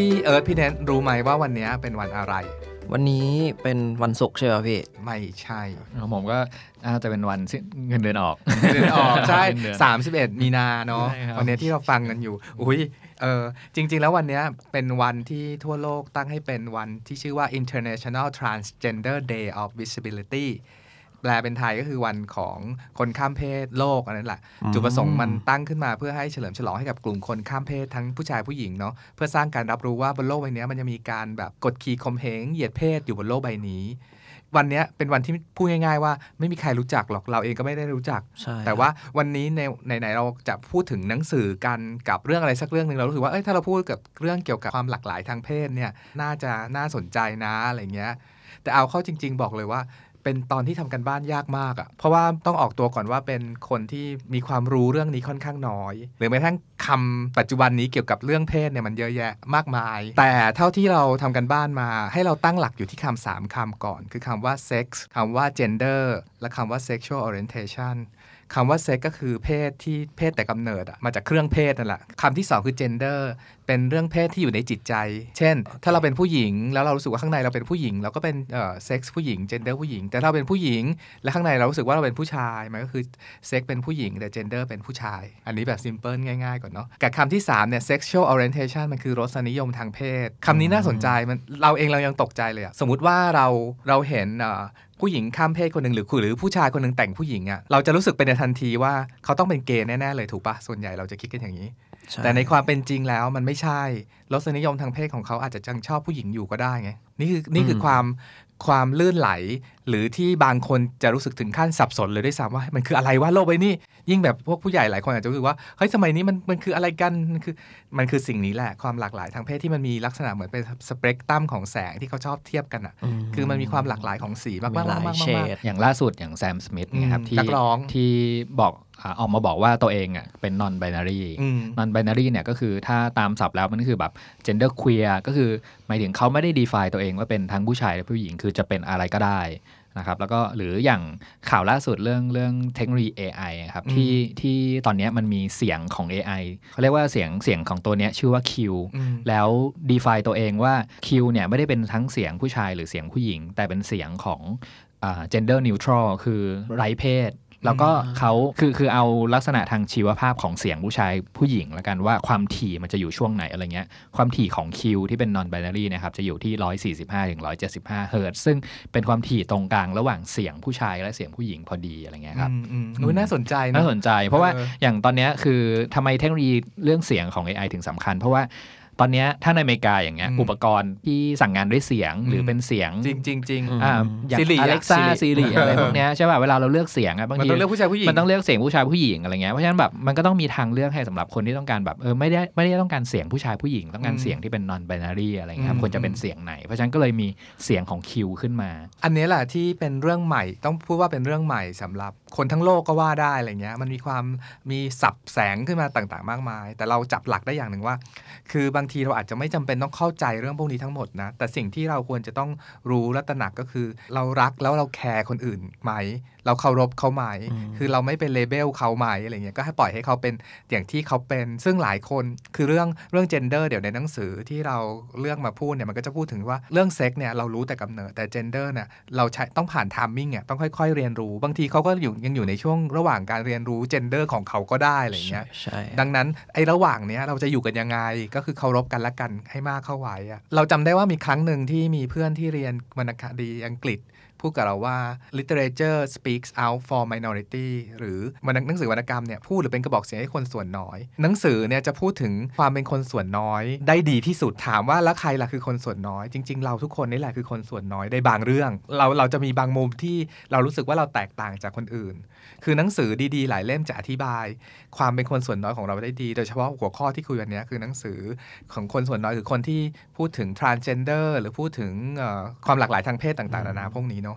พี่เอิร์ธพี่เนทรู้ไหมว่าวันนี้เป็นวันอะไร วันนี้เป็นวันศุกร์ใช่ไหมพี่ ไม่ใช่ของผมก็น่าจะเป็นวันสิ้นเงินเดือนออกเดือนออกใช่เงินเดือน31 มีนาเนาะใช่ครับวันนี้ที่เราฟังกันอยู่ อุ้ยเออจริง ๆ แล้ววันนี้เป็นวันที่ทั่วโลกตั้งให้เป็นวันที่ชื่อว่า International Transgender Day of Visibility แปลเป็นไทยก็คือวันของคนข้ามเพศโลกอันนั้นแหละจุดประสงค์มันตั้งขึ้นมาเพื่อให้เฉลิมฉลองให้กับกลุ่มคนข้ามเพศทั้งผู้ชายผู้หญิงเนาะเพื่อสร้างการรับรู้ว่าบนโลกใบนี้มันจะมีการแบบกดขี่ข่มเหงเหยียดเพศอยู่บนโลกใบนี้ วันเนี้ยเป็นวันที่พูดง่ายๆว่าไม่มีใครรู้จักหรอกเราเองก็ไม่ได้รู้จักใช่แต่ว่าวันนี้ในไหนๆเราจะพูดถึงหนังสือกันกับเรื่องอะไรสักเรื่องหนึ่งเรารู้สึกว่าเอ้ยถ้าเราพูดกับเรื่องเกี่ยวกับความหลากหลายทางเพศเนี่ยน่าจะน่าสนใจนะอะไรเงี้ยแต่เอาเข้าจริง ๆ บอกเลยว่า เป็นตอนที่ทำกันบ้านยากมากอะ่ะเพราะว่าต้องออกตัวก่อนว่าเป็นคนที่มีความรู้เรื่องนี้ค่อนข้างน้อย หรือแม้ทั้งคำปัจจุบันนี้เกี่ยวกับเรื่องเพศเนี่ยมันเยอะแยะมากมาย แต่เท่าที่เราทำกันบ้านมา ให้เราตั้งหลักอยู่ที่คำสามคำก่อน คือคำว่า sex คำว่า gender และคำว่า sexual orientation คำว่าเซ็กก็คือเพศที่เพศแต่กำเนิดอะมาจากเครื่องเพศนั่นแหละคำที่สองคือ gender เป็นเรื่องเพศที่อยู่ในจิตใจ เช่น ถ้าเราเป็นผู้หญิง แล้วเรารู้สึกว่าข้างในเราเป็นผู้หญิง เราก็เป็นเอ่อเซ็กซ์ผู้หญิง gender ผู้หญิง แต่ถ้าเราเป็นผู้หญิง และข้างในเรารู้สึกว่าเราเป็นผู้ชายมันก็คือเซ็กเป็นผู้หญิงแต่ gender เป็นผู้ชาย อันนี้แบบซิมเพิลง่ายๆก่อนเนาะกับคำที่สามเนี่ย sexual orientation มันคือรสนิยมทางเพศคำนี้น่าสนใจมันเราเองเรายังตกใจเลยอะสมมุติว่าเราเราเห็นเอ่อ ผู้หญิงข้ามเพศคนหนึ่งหรือหรือผู้ชายคนหนึ่งแต่งผู้หญิงอะ่ะเราจะรู้สึกเป็นในทันทีว่าเขาต้องเป็นเกย์แน่ๆเลยถูกปะส่วนใหญ่เราจะคิดกันอย่างนี้ช่แต่ในความเป็นจริงแล้วมันไม่ใช่รสนิยมทางเพศของเขาอาจจะยังชอบผู้หญิงอยู่ก็ได้ไงนี่คือนี่คือความความลื่นไหล หรือที่บางคนจะรู้สึกถึงขั้นสับสนเลยด้วยซ้ำว่ามันคืออะไรวะโลกใบนี้ ยิ่งแบบพวกผู้ใหญ่หลายคนอาจจะรู้สึกว่าเฮ้ยสมัยนี้มันมันคืออะไรกันมันคือมันคือสิ่งนี้แหละความหลากหลายทางเพศที่มันมีลักษณะเหมือนเป็นสเปกตรัมของแสงที่เขาชอบเทียบกันอะ คือมันมีความหลากหลายของสีมากๆมีหลายมากๆเฉมากดอย่างล่าสุดอย่างแซมสมิธนะครับอืมที่นักร้องที่บอกอาออกมาบอกว่าตัวเองอะเป็น non binary อืม non binary เนี่ยก็คือถ้าตามศัพท์แล้วมันก็คือแบบ gender queer ก็คือหมายถึงเขาไม่ได้ define ตัวเองว่าเป็นทั้งผู้ชายและผู้หญิงคือจะเป็นอะไรก็ได้ นะครับแล้วก็หรืออย่างข่าวล่าสุดเรื่องเรื่องเทคโนโลยี AI อะครับอืมที่ที่ตอนเนี้ยมันมีเสียงของ AI เขาเรียกว่าเสียงเสียงของตัวเนี้ยชื่อว่า Q อืมแล้ว define ตัวเองว่า Q เนี่ยไม่ได้เป็นทั้งเสียงผู้ชายหรือเสียงผู้หญิง แต่เป็นเสียงของอ่า gender neutral คือไร้เพศ แล้วก็เขาคือคือเอาลักษณะทางชีวภาพของเสียงผู้ชายผู้หญิงแล้วกันว่าความถี่มันจะอยู่ช่วงไหนอะไรเงี้ย ความถี่ของ Q ที่เป็น non binary นะครับจะอยู่ที่ 145ถึง175 เฮิรตซ์ซึ่งเป็นความถี่ตรงกลางระหว่างเสียงผู้ชายและเสียงผู้หญิงพอดีอะไรเงี้ยครับอืมอืมอุ๊ยน่าสนใจนะน่าสนใจ เพราะว่าเอออย่างตอนเนี้ยคือทำไมเทคโนโลยีเรื่องเสียงของ AI ถึงสำคัญ เพราะว่า ตอนเนี้ยถ้าในอเมริกาอย่างเงี้ยอืมอุปกรณ์ที่สั่งงานด้วยเสียงหรือเป็นเสียงจริงจริงจริงอ่าอย่าง Siri อะ Alexa Siri Siri อะไรพวกเนี้ยใช่ป่ะเวลาเราเลือกเสียงอะบางมันทีต้องเลือกผู้ชายผู้หญิงมันต้องเลือกเสียงผู้ชายผู้หญิงอะไรเงี้ยเพราะฉะนั้นแบบมันก็ต้องมีทางเลือกให้สำหรับคนที่ต้องการแบบเออไม่ได้ไม่ได้ต้องการเสียงผู้ชายผู้หญิงต้องการอืมเสียงที่เป็น non binary อะไรเงี้ยครับอืมควรจะเป็นเสียงไหน เพราะฉะนั้นก็เลยมีเสียงของ Q ขึ้นมา อันนี้แหละที่เป็นเรื่องใหม่ต้องพูดว่าเป็นเรื่องใหม่สำหรับคนทั้งโลกก็ว่าได้อะไรเงี้ยมันมีความมีสับแสงขึ้นมาต่างๆ มากมาย แต่เราจับหลักได้อย่างหนึ่งว่า คือบางางทีเราอาจจะไม่จำเป็นต้องเข้าใจเรื่องพวกนี้ทั้งหมดนะ แต่สิ่งที่เราควรจะต้องรู้และตระหนักก็คือ เรารักแล้วเราแคร์คนอื่นไหม เราเคารพเขาไหม คือเราไม่เป็นเลเบลเขาไหมอะไรเงี้ยก็ให้ปล่อยให้เขาเป็นอย่างที่เขาเป็น ซึ่งหลายคนคือเรื่องเรื่อง gender เดี๋ยวในหนังสือที่เราเลือกมาพูดเนี่ยมันก็จะพูดถึงว่าเรื่องเซ็กเนี่ยเรารู้แต่กำเนิดแต่ gender เนี่ยเราใช้ต้องผ่าน timing เนี่ยต้องค่อย ๆ เรียนรู้ บางทีเขาก็อยู่ยังอยู่ในช่วงระหว่างการเรียนรู้ gender ของเขาก็ได้อะไรเงี้ยใช่ดังนั้นไอ้ระหว่างเนี้ยเราจะอยู่กันยังไงก็คือเคารพกันและกันให้มากเข้าไว้อะเราจำได้ว่ามีครั้งหนึ่งที่มีเพื่อนที่เรียนวรรณคดีอังกฤษ พูดกับเราว่า literature speaks out for minority หรือวรรณหนังสือวรรณกรรมเนี่ยพูดหรือเป็นกระบอกเสียงให้คนส่วนน้อย หนังสือเนี่ยจะพูดถึงความเป็นคนส่วนน้อย ได้ดีที่สุดถามว่าแล้วใครล่ะคือคนส่วนน้อย จริง ๆ เราทุกคนนี่แหละคือคนส่วนน้อยในบางเรื่อง เราเราจะมีบางมุมที่เรารู้สึกว่าเราแตกต่างจากคนอื่น คือหนังสือดีๆ หลายเล่มจะอธิบาย ความเป็นคนส่วนน้อยของเราได้ดี โดยเฉพาะหัวข้อที่คุยวันนี้คือหนังสือของคนส่วนน้อยคือคนที่พูดถึง transgender หรือพูดถึงความหลากหลายทางเพศต่างๆนานาพวกนี้เนาะ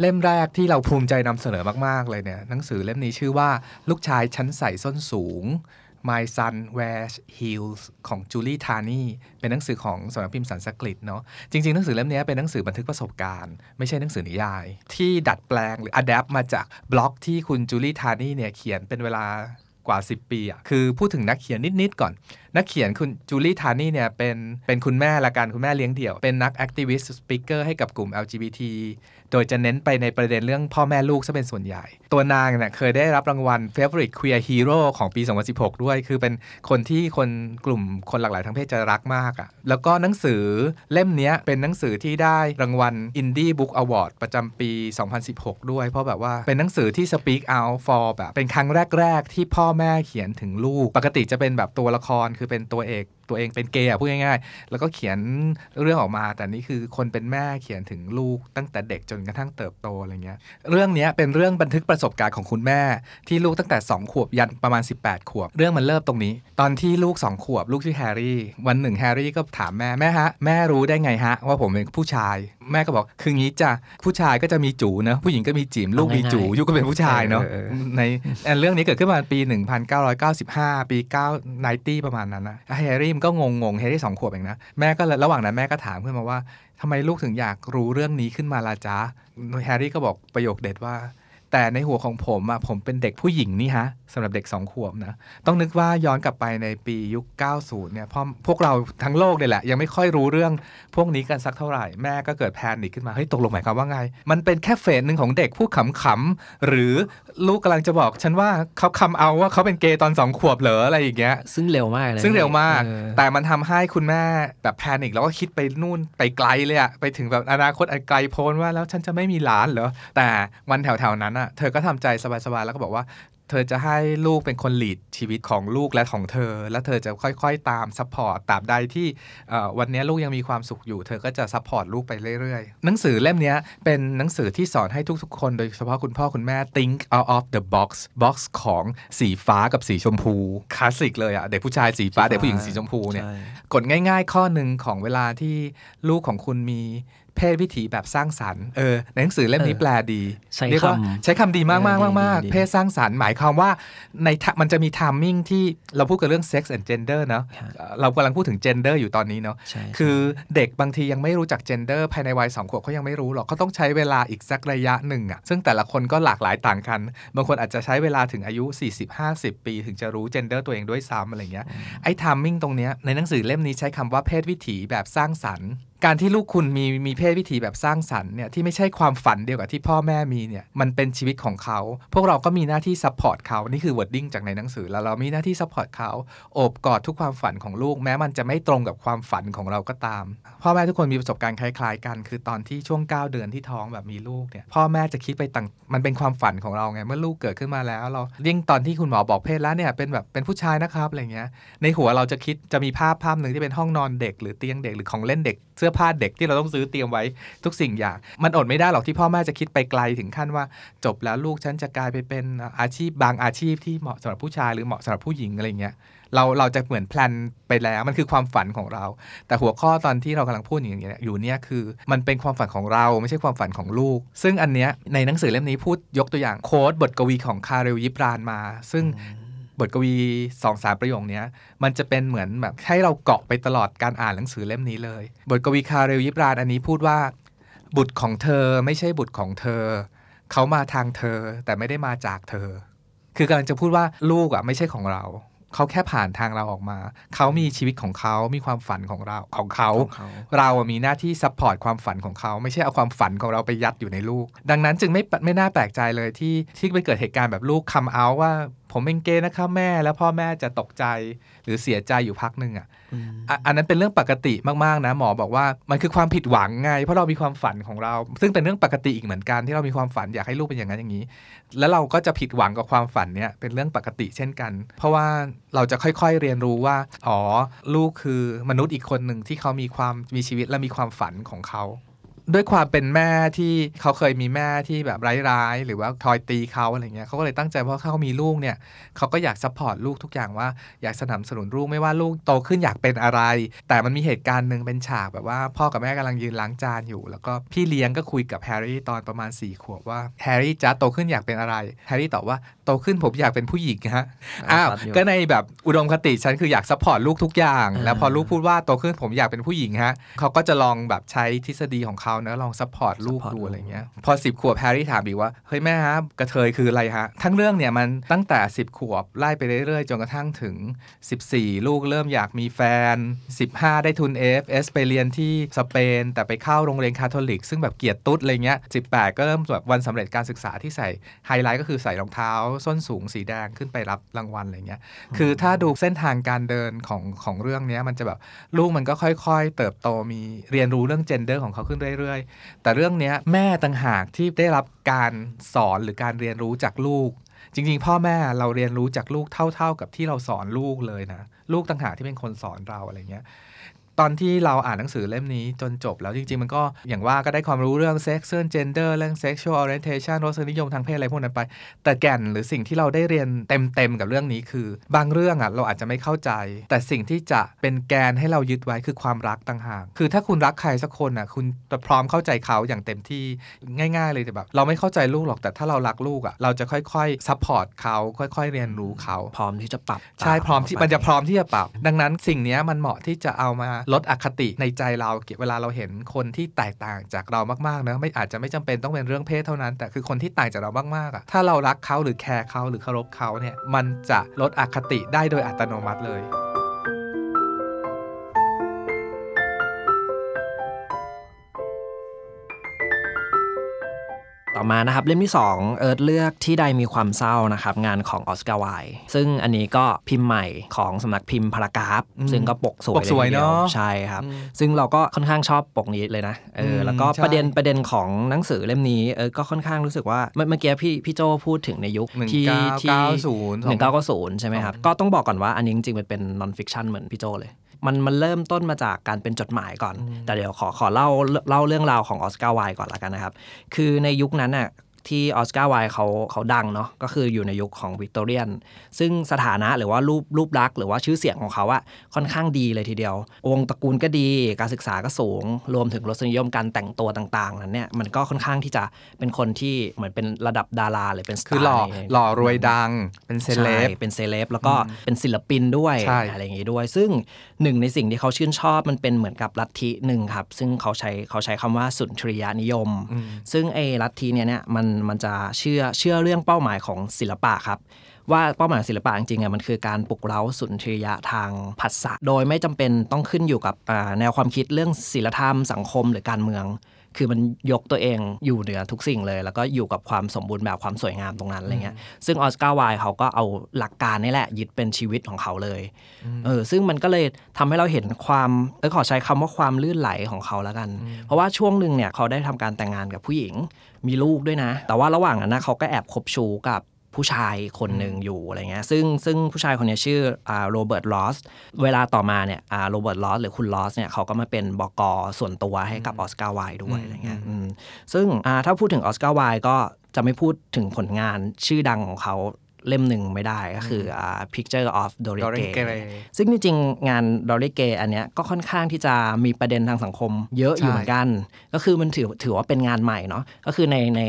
เล่มแรกที่เราภูมิใจนำเสนอมาก ๆ เลยเนี่ยหนังสือเล่มนี้ชื่อว่าลูกชายชั้นใส่ส้นสูง My Son Wears Heels ของจูลี่ทานี่เป็นหนังสือของสำนักพิมพ์สันสกฤตเนาะจริง ๆ หนังสือเล่มนี้เป็นหนังสือบันทึกประสบการณ์ ไม่ใช่หนังสือนิยาย ที่ดัดแปลงหรือ adapt มาจากบล็อกที่คุณจูลี่ทานี่เนี่ยเขียนเป็นเวลากว่า 10 ปีอะคือพูดถึงนักเขียนนิด ๆ ก่อน นักเขียนคุณจูลี่ทานี่เนี่ยเป็นเป็นคุณแม่ละกันคุณแม่เลี้ยงเดี่ยว เป็นนัก activist speaker ให้กับกลุ่ม LGBT โดยจะเน้นไปในประเด็นเรื่องพ่อแม่ลูกซะเป็นส่วนใหญ่ ตัวนางเนี่ยเคยได้รับรางวัล Favorite Queer Hero ของปี 2016 ด้วย คือเป็นคนที่คนกลุ่มคนหลากหลายทางเพศจะรักมากอะ่ะแล้วก็หนังสือเล่มนี้เป็นหนังสือที่ได้รางวัล Indie Book Award ประจำปี 2016 ด้วย เพราะแบบว่าเป็นหนังสือที่ speak out for แบบเป็นครั้งแรก ๆ ที่พ่อแม่เขียนถึงลูก ปกติจะเป็นแบบตัวละครคืือเป็นตัวเอกตัวเองเป็นเกย์พูดง่ายๆ แล้วก็เขียนเรื่องออกมา แต่นี่คือคนเป็นแม่เขียนถึงลูกตั้งแต่เด็กจนกระทั่งเติบโตอะไรเงี้ย เรื่องนี้เป็นเรื่องบันทึกประสบการณ์ของคุณแม่ ที่ลูกตั้งแต่ 2 ขวบยันประมาณ 18 ขวบ เรื่องมันเริ่มตรงนี้ ตอนที่ลูก 2 ขวบ ลูกชื่อแฮร์รี่ วันหนึ่งแฮร์รี่ก็ถามแม่แม่ฮะ แม่รู้ได้ไงฮะ ว่าผมเป็นผู้ชายแม่ก็บอกคืองี้จ้ะผู้ชายก็จะมีจู๋เนอะผู้หญิงก็มีจิ๋มลูกมีจู๋เอาง่ายๆ you ก็เป็นผู้ชายเนาะเออเออในในเรื่องนี้เกิดขึ้นมาปี 1995 ปี9 90ประมาณนั้นนะแฮร์รี่มันก็งงงๆแฮร์รี่สองขวบเองนะแม่ก็เลยระหว่างนั้นแม่ก็ถามขึ้นมาว่าทำไมลูกถึงอยากรู้เรื่องนี้ขึ้นมาล่ะจ๊ะแฮร์รี่ก็บอกประโยคเด็ดว่า แต่ในหัวของผมอะผมเป็นเด็กผู้หญิงนี่ฮะสำหรับเด็กสองขวบนะ ต้องนึกว่าย้อนกลับไปในปียุค 90 เนี่ยพ่อพวกเราทั้งโลกเลยแหละ ยังไม่ค่อยรู้เรื่องพวกนี้กันสักเท่าไหร่ แม่ก็เกิดแพนิคขึ้นมา เฮ้ย ตกลงหมายความว่าไง มันเป็นแค่เฟสหนึ่งของเด็กผู้ขำๆหรือลูกกำลังจะบอกฉันว่าเขาคำเอาว่าเขาเป็นเกย์ตอนสองขวบเหรออะไรอย่างเงี้ย ซึ่งเร็วมากเลยซึ่งเร็วมากออแต่มันทำให้คุณแม่แบบแพนิคแล้วก็คิดไปนู่นไปไกลเลยอะไปถึงแบบอนาคตอันไกลโพ้นว่าแล้วฉันจะไม่มีหลานเหรอแต่วันแถวๆนั้นอะเธอก็ทำใจสบายๆแล้วก็บอกว่า เธอจะให้ลูกเป็นคน lead ชีวิตของลูกและของเธอ แล้วเธอจะค่อยๆ ตาม support ตราบใดที่เอ่อวันนี้ลูกยังมีความสุขอยู่ เธอก็จะ support ลูกไปเรื่อยๆ หนังสือเล่มเนี้ยเป็นหนังสือที่สอนให้ทุกๆ คนโดยเฉพาะคุณพ่อคุณแม่ think out of the box box ของสีฟ้ากับสีชมพูคลาสสิกเลยอะเด็กผู้ชายสีฟ้าเด็กผู้หญิงสีชมพูเนี่ยใช่กฎง่าย ๆ ข้อหนึ่งของเวลาที่ลูกของคุณมี เพศวิถีแบบสร้างสรรค์เออในหนังสือเล่มนี้เออแปลดีใช้เรียกว่าคำใช้คำดีมากเอมากอดีมากดีเพศสร้างสรรค์หมายความว่าในทะมันจะมีทามมิ่งที่เราพูดกันเรื่อง sex and gender เนอะครับเอ่อเรากำลังพูดถึง gender อยู่ตอนนี้เนาะใช่คือเด็กบางทียังไม่รู้จัก gender ภายในวัยสองขวบเขายังไม่รู้หรอกเขาต้องใช้เวลาอีกสักระยะหนึ่งอะซึ่งแต่ละคนก็หลากหลายต่างกัน บางคนอาจจะใช้เวลาถึงอายุ 40-50 ปี ถึงจะรู้ gender ตัวเองด้วยซ้ำอะไรเงี้ยไอ้ timing ตรงเนี้ยในหนังสือเล่มนี้ใช้คำว่าเพศวิถีแบบสร้างสรรค์ การที่ลูกคุณมีมีเพศวิถีแบบสร้างสรรค์เนี่ยที่ไม่ใช่ความฝันเดียวกับที่พ่อแม่มีเนี่ยมันเป็นชีวิตของเขา พวกเราก็มีหน้าที่ support เขานี่คือ wording จากในหนังสือแล้วเรามีหน้าที่ support เขาโอบกอดทุกความฝันของลูกแม้มันจะไม่ตรงกับความฝันของเราก็ตาม พ่อแม่ทุกคนมีประสบการณ์คล้ายๆกัน คือตอนที่ช่วง 9 เดือนที่ท้องแบบมีลูกเนี่ยพ่อแม่จะคิดไปต่างมันเป็นความฝันของเราไงเมื่อลูกเกิดขึ้นมาแล้วเรายิ่งตอนที่คุณหมอบอกเพศแล้วเนี่ยเป็นแบบเป็นผู้ชายนะครับอะไรเงี้ยในหัวเราจะคิดจะมีภาพภาพหนึ่งที่เป็นห้องนอนเด็ก หรือเตียงเด็กหรือของเล่นเด็ก สื้อผ้าเด็กที่เราต้องซื้อเตรียมไว้ทุกสิ่งอย่าง มันอดไม่ได้หรอกที่พ่อแม่จะคิดไปไกลถึงขั้นว่า จบแล้วลูกฉันจะกลายไปเป็นอาชีพบางอาชีพที่เหมาะสำหรับผู้ชายหรือเหมาะสำหรับผู้หญิงอะไรเงี้ยเราเราจะเหมือนแพลนไปแล้วมันคือความฝันของเรา แต่หัวข้อตอนที่เรากำลังพูดอย่างเงี้ยอยู่เนี่ยคือ มันเป็นความฝันของเราไม่ใช่ความฝันของลูก ซึ่งอันเนี้ยในหนังสือเล่มนี้พูดยกตัวอย่างโค้ดบทกวีของคาเรลยิปรานมา ซึ่ง บทกวีสองสามประโยคเนี้ยมันจะเป็นเหมือนแบบให้เราเกาะไปตลอดการอ่านหนังสือเล่มนี้เลย บทกวีคาลิลยิบรานอันนี้พูดว่า บุตรของเธอไม่ใช่บุตรของเธอ เขามาทางเธอแต่ไม่ได้มาจากเธอ คือกำลังจะพูดว่าลูกอะไม่ใช่ของเราเขาแค่ผ่านทางเราออกมา เขามีชีวิตของเขา มีความฝันของเรา ของเขาของเขาเราอะมีหน้าที่ support ความฝันของเขา ไม่ใช่เอาความฝันของเราไปยัดอยู่ในลูก ดังนั้นจึงไม่ไม่น่าแปลกใจเลยที่ที่ไปเกิดเหตุการณ์แบบลูก come out ว่า ผมเป็นเกย์นะคะแม่แล้วพ่อแม่จะตกใจหรือเสียใจอยู่พักหนึ่งอะอะอันนั้นเป็นเรื่องปกติมากๆนะหมอบอกว่ามันคือความผิดหวังไง เพราะเรามีความฝันของเรา ซึ่งเป็นเรื่องปกติอีกเหมือนกันที่เรามีความฝันอยากให้ลูกเป็นอย่างนั้นอย่างนี้ แล้วเราก็จะผิดหวังกับความฝันเนี้ยเป็นเรื่องปกติเช่นกัน เพราะว่าเราจะค่อยๆเรียนรู้ว่าอ๋อลูกคือมนุษย์อีกคนหนึ่งที่เขามีความมีชีวิตและมีความฝันของเขา ด้วยความเป็นแม่ที่เขาเคยมีแม่ที่แบบร้ายๆ หรือว่าทุบตีเขาอะไรเงี้ยเขาก็เลยตั้งใจพราะเขามีลูกเนี่ยเขาก็อยาก support ลูกทุกอย่างว่าอยากสนับสนุนลูกไม่ว่าลูกโตขึ้นอยากเป็นอะไร แต่มันมีเหตุการณ์หนึ่งเป็นฉากแบบว่าพ่อกับแม่กำลังยืนล้างจานอยู่ แล้วก็พี่เลี้ยงก็คุยกับแฮร์รี่ตอนประมาณ4ี่ขวบว่าแฮร์รี่จะโตขึ้นอยากเป็นอะไรแฮร์รี่ตอบว่าโตขึ้นผมอยากเป็นผู้หญิงฮะอ้าวชัดอยู่ก็ในแบบอุดมคติฉันคืออยาก support ลูกทุกอย่างอ่าแล้วพอลูกพูดว่าโตขึ้นผมอยากเป็นผู้หญิงฮะเขาก็จะลองแบบใช้ทฤษฎีของเขาเนะลองซัพพอร์ตลูก support ดูอะไรเงี้ย พอ10ขวบแฮร์รี่ถามอีกว่าเฮ้ยแม่ฮะกระเทยคืออะไรฮะ ทั้งเรื่องเนี่ยมันตั้งแต่10ขวบไล่ไปเรื่อยๆ จนกระทั่งถึง 14 ลูกเริ่มอยากมีแฟน 15 ได้ทุน AFS ไปเรียนที่สเปน แต่ไปเข้าโรงเรียนคาทอลิก ซึ่งแบบเกลียดตุ๊ดอะไรเงี้ย18 ก็เริ่มแบบวันสำเร็จการศึกษาที่ใส่ไฮไลท์ก็คือใส่รองเท้าส้นสูงสีแดงขึ้นไปรับรางวัลอะไรเงี้ย คือถ้าดูเส้นทางการเดินของของเรื่องเนี้ยมันจะแบบลูกมันก็ค่อยๆ เติบโตมีเรียนรู้เรื่อง gender ของเขาขึ้นเรื่อยๆ แต่เรื่องเนี้ยแม่ต่างหากที่ได้รับการสอนหรือการเรียนรู้จากลูกจริงๆ พ่อแม่เราเรียนรู้จากลูกเท่า ๆ กับที่เราสอนลูกเลยนะ ลูกต่างหากที่เป็นคนสอนเราอะไรเงี้ย ตอนที่เราอ่านหนังสือเล่มนี้จนจบแล้วจริง ๆ มันก็อย่างว่าก็ได้ความรู้เรื่องเซ็กซ์เรื่องเจนเดอร์เรื่อง sexual orientation รสนิยมทางเพศอะไรพวกนั้นไป แต่แก่นหรือสิ่งที่เราได้เรียนเต็ม ๆ กับเรื่องนี้คือ บางเรื่องอะเราอาจจะไม่เข้าใจ แต่สิ่งที่จะเป็นแกนให้เรายึดไว้คือความรักต่างหากคือถ้าคุณรักใครสักคนอะคุณจะพร้อมเข้าใจเขาอย่างเต็มที่ง่าย ๆ เลยแต่แบบเราไม่เข้าใจลูกหรอกแต่ถ้าเรารักลูกอะเราจะค่อยๆ support เขาค่อย ๆ เรียนรู้เขาพร้อมที่จะปรับใช่พร้อมที่ตามันจะไปพร้อมที่จะปรับ ดังนั้นสิ่งเนี้ยมันเหมาะที่จะเอามาลดอคติในใจเราเวลาเราเห็นคนที่แตกต่างจากเรามากๆนะไม่อาจจะไม่จำเป็นต้องเป็นเรื่องเพศเท่านั้น แต่คือคนที่ต่างจากเรามากๆอะถ้าเรารักเขาหรือแคร์เขาหรือเคารพเขาเนี่ยมันจะลดอคติได้โดยอัตโนมัติเลย ต่อมานะครับ เล่มที่2เอิร์ธเลือกที่ใดมีความเศร้านะครับงานของออสการ์ไวล์ซึ่งอันนี้ก็พิมพ์ใหม่ของสำนักพิมพ์พารากราฟอืมซึ่งก็ปกสวยปกสวยลทีดีเนอะใช่ครับอืมซึ่งเราก็ค่อนข้างชอบปกนี้เลยนะเอออมแล้วก็ใช่ประเด็นประเด็นของหนังสือเล่มนี้เออก็ค่อนข้างรู้สึกว่าเมื่อเมื่อกี้พี่พี่โจพูดถึงในยุคที่ที่1990หนึ่งเก้าก็ศูนย์ใช่ไหมครับก็ต้องบอกก่อนว่าอันนี้จริงๆมันเป็น non fiction เหมือนพี่โจเลย มันมันเริ่มต้นมาจากการเป็นจดหมายก่อน แต่เดี๋ยวขอขอเล่าเล่าเรื่องราวของออสการ์ไวล์ก่อนละกันนะครับ คือในยุคนั้นน่ะ ที่ออสการ์ไวล์เขาเขาดังเนาะก็คืออยู่ในยุคของวิกตอเรียน ซึ่งสถานะหรือว่ารูปรูปลักษณ์หรือว่าชื่อเสียงของเขาอะค่อนข้างดีเลยทีเดียววงตระกูลก็ดีการศึกษาก็สูง รวมถึงรสนิยมการแต่งตัวต่างๆนั้นเนี่ยมันก็ค่อนข้างที่จะเป็นคนที่เหมือนเป็นระดับดาราหรือเป็น star คือหล่อในหล่อรวยดังเป็นเซเลบใช่เป็นเซเลบแล้วก็เป็นศิลปินด้วยใช่อะไรอย่างงี้ด้วย ซึ่งหนึ่งในสิ่งที่เขาชื่นชอบมันเป็นเหมือนกับลัทธิหนึ่งครับซึ่งเขาใช้เขาใช้คำว่าสุนทรียนิยม ซึ่งไอ้ลัทธิเนี่ยเนี่ยมันมันจะเชื่อเชื่อเรื่องเป้าหมายของศิลปะครับ ว่าเป้าหมายศิลปะจริงๆอะมันคือการปลุกเร้าสุนทรียะทางภาษาโดยไม่จำเป็นต้องขึ้นอยู่กับแนวความคิดเรื่องศิลธรรมสังคมหรือการเมือง คือมันยกตัวเองอยู่เหนือทุกสิ่งเลย แล้วก็อยู่กับความสมบูรณ์แบบความสวยงามตรงนั้นอะไรเงี้ยซึ่งออสการ์ไวล์เขาก็เอาหลักการนี่แหละ ยึดเป็นชีวิตของเขาเลยเออซึ่งมันก็เลยทำให้เราเห็นความเออขอใช้คำว่าความลื่นไหลของเขาแล้วกัน เพราะว่าช่วงหนึ่งเนี่ยเขาได้ทำการแต่งงานกับผู้หญิงมีลูกด้วยนะ แต่ว่าระหว่างนั้นนะเขาก็แอบคบชู้กับ ผู้ชายคนหนึ่งอยู่อะไรเงี้ยซึ่งซึ่งผู้ชายคนเนี้ยชื่ออ่าโรเบิร์ตรอสเวลาต่อมาเนี่ยอ่าโรเบิร์ตรอสหรือคุณรอสเนี่ยเขาก็มาเป็นบกส่วนตัวให้กับออสการ์ไวล์ด้วยอะไรเงี้ยอืมซึ่งอ่าถ้าพูดถึงออสการ์ไวล์ก็จะไม่พูดถึงผลงานชื่อดังของเขา เล่มหนึ่งไม่ได้ก็คืออ่า Picture of Dorian Dorian Gray Gray ซึ่งจริงๆ งานดอริเกอันเนี้ยก็ค่อนข้างที่จะมีประเด็นทางสังคมเยอะอยู่ใช่เหมือนกัน ก็คือมันถือถือว่าเป็นงานใหม่เนาะก็คือในใน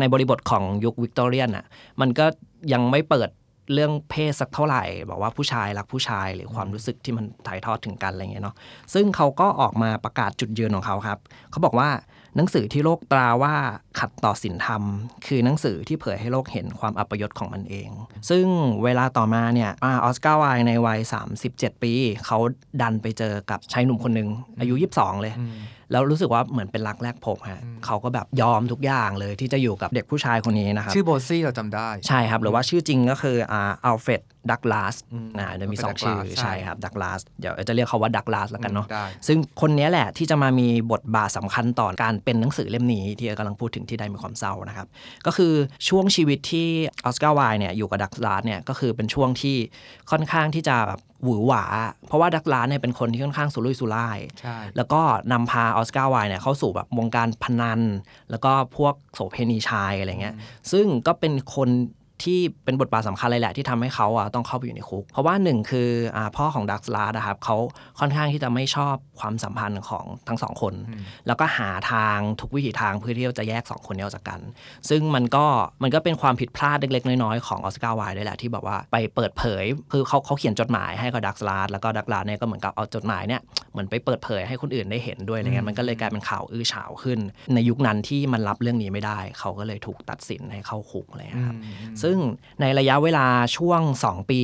ในบริบทของยุควิกตอเรียนอะมันก็ยังไม่เปิดเรื่องเพศสักเท่าไหร่บอกว่าผู้ชายรักผู้ชายหรือความรู้สึกที่มันถ่ายทอดถึงกันอะไรเงี้ยเนาะซึ่งเขาก็ออกมาประกาศจุดยืนของเขาครับ เขาบอกว่า หนังสือที่โลกตราว่าขัดต่อศีลธรรม คือหนังสือที่เผยให้โลกเห็นความอัปยศของมันเอง ซึ่งเวลาต่อมาเนี่ยอาออสการ์ไวล์ในวัย 37 ปี เขาดันไปเจอกับชายหนุ่มคนหนึ่งอายุ 22 เลย แล้วรู้สึกว่าเหมือนเป็นรักแรกพบฮะเขาก็แบบยอมทุกอย่างเลยที่จะอยู่กับเด็กผู้ชายคนนี้นะครับชื่อโบซี่เราจำได้ใช่ครับ หรือว่าชื่อจริงก็คืออ่าอัลเฟรด ดักลาสอืมนะเดี๋ยวมี Alfred สองชื่อ Douglas ใช่ใช่ครับดักลาสเดี๋ยวจะเรียกเขาว่าดักลาสแล้วกันเนาะได้ซึ่งคนนี้แหละที่จะมามีบทบาทสำคัญต่อการเป็นหนังสือเล่มนี้ที่กำลังพูดถึงที่ใดมีความเศร้านะครับ ก็คือช่วงชีวิตที่ออสการ์ไวน์เนี่ยอยู่กับดักลาสเนี่ยก็คือเป็นช่วงที่ค่อนข้างที่จะแบบหวือหวา เพราะว่าดักลาสเนี่ยเป็นคนที่ค่อนข้างสุรุ่ยสุร่ายใช่แล้วก็นำพาออสการ์ไวน์เนี่ยเข้าสู่แบบวงการพนัน แล้วก็พวกโสเภณีชายอะไรเงี้ย ซึ่งก็เป็นคน ที่เป็นบทบาทสำคัญเลยแหละที่ทำให้เขาอะต้องเข้าไปอยู่ในคุก เพราะว่าหนึ่งคืออาพ่อของดักสลาดนะครับเขาค่อนข้างที่จะไม่ชอบความสัมพันธ์ของทั้งสองคน แล้วก็หาทางทุกวิถีทางเพื่อที่จะแยกสองคนนี้ออกจากกัน ซึ่งมันก็มันก็เป็นความผิดพลาดเล็ก ๆ น้อยๆของออสการ์ไวน์ด้วยแหละที่แบบว่าไปเปิดเผยคือเขาเขาเขียนจดหมายให้กับดักสลาดแล้วก็ดักลาดเนี่ยก็เหมือนกับเอาจดหมายเนี่ยเหมือนไปเปิดเผยให้คนอื่นได้เห็นด้วยอะไรเงี้ยมันก็เลยกลายเป็นข่าวอื้อฉาวขึ้น ในยุคนั้นที่มันรับเรื่องนี้ไม่ได้ เขาก็เลยถูกตัดสินให้เข้าคุกอะไรเงี้ยครับซึ่งในระยะเวลาช่วง 2 ปี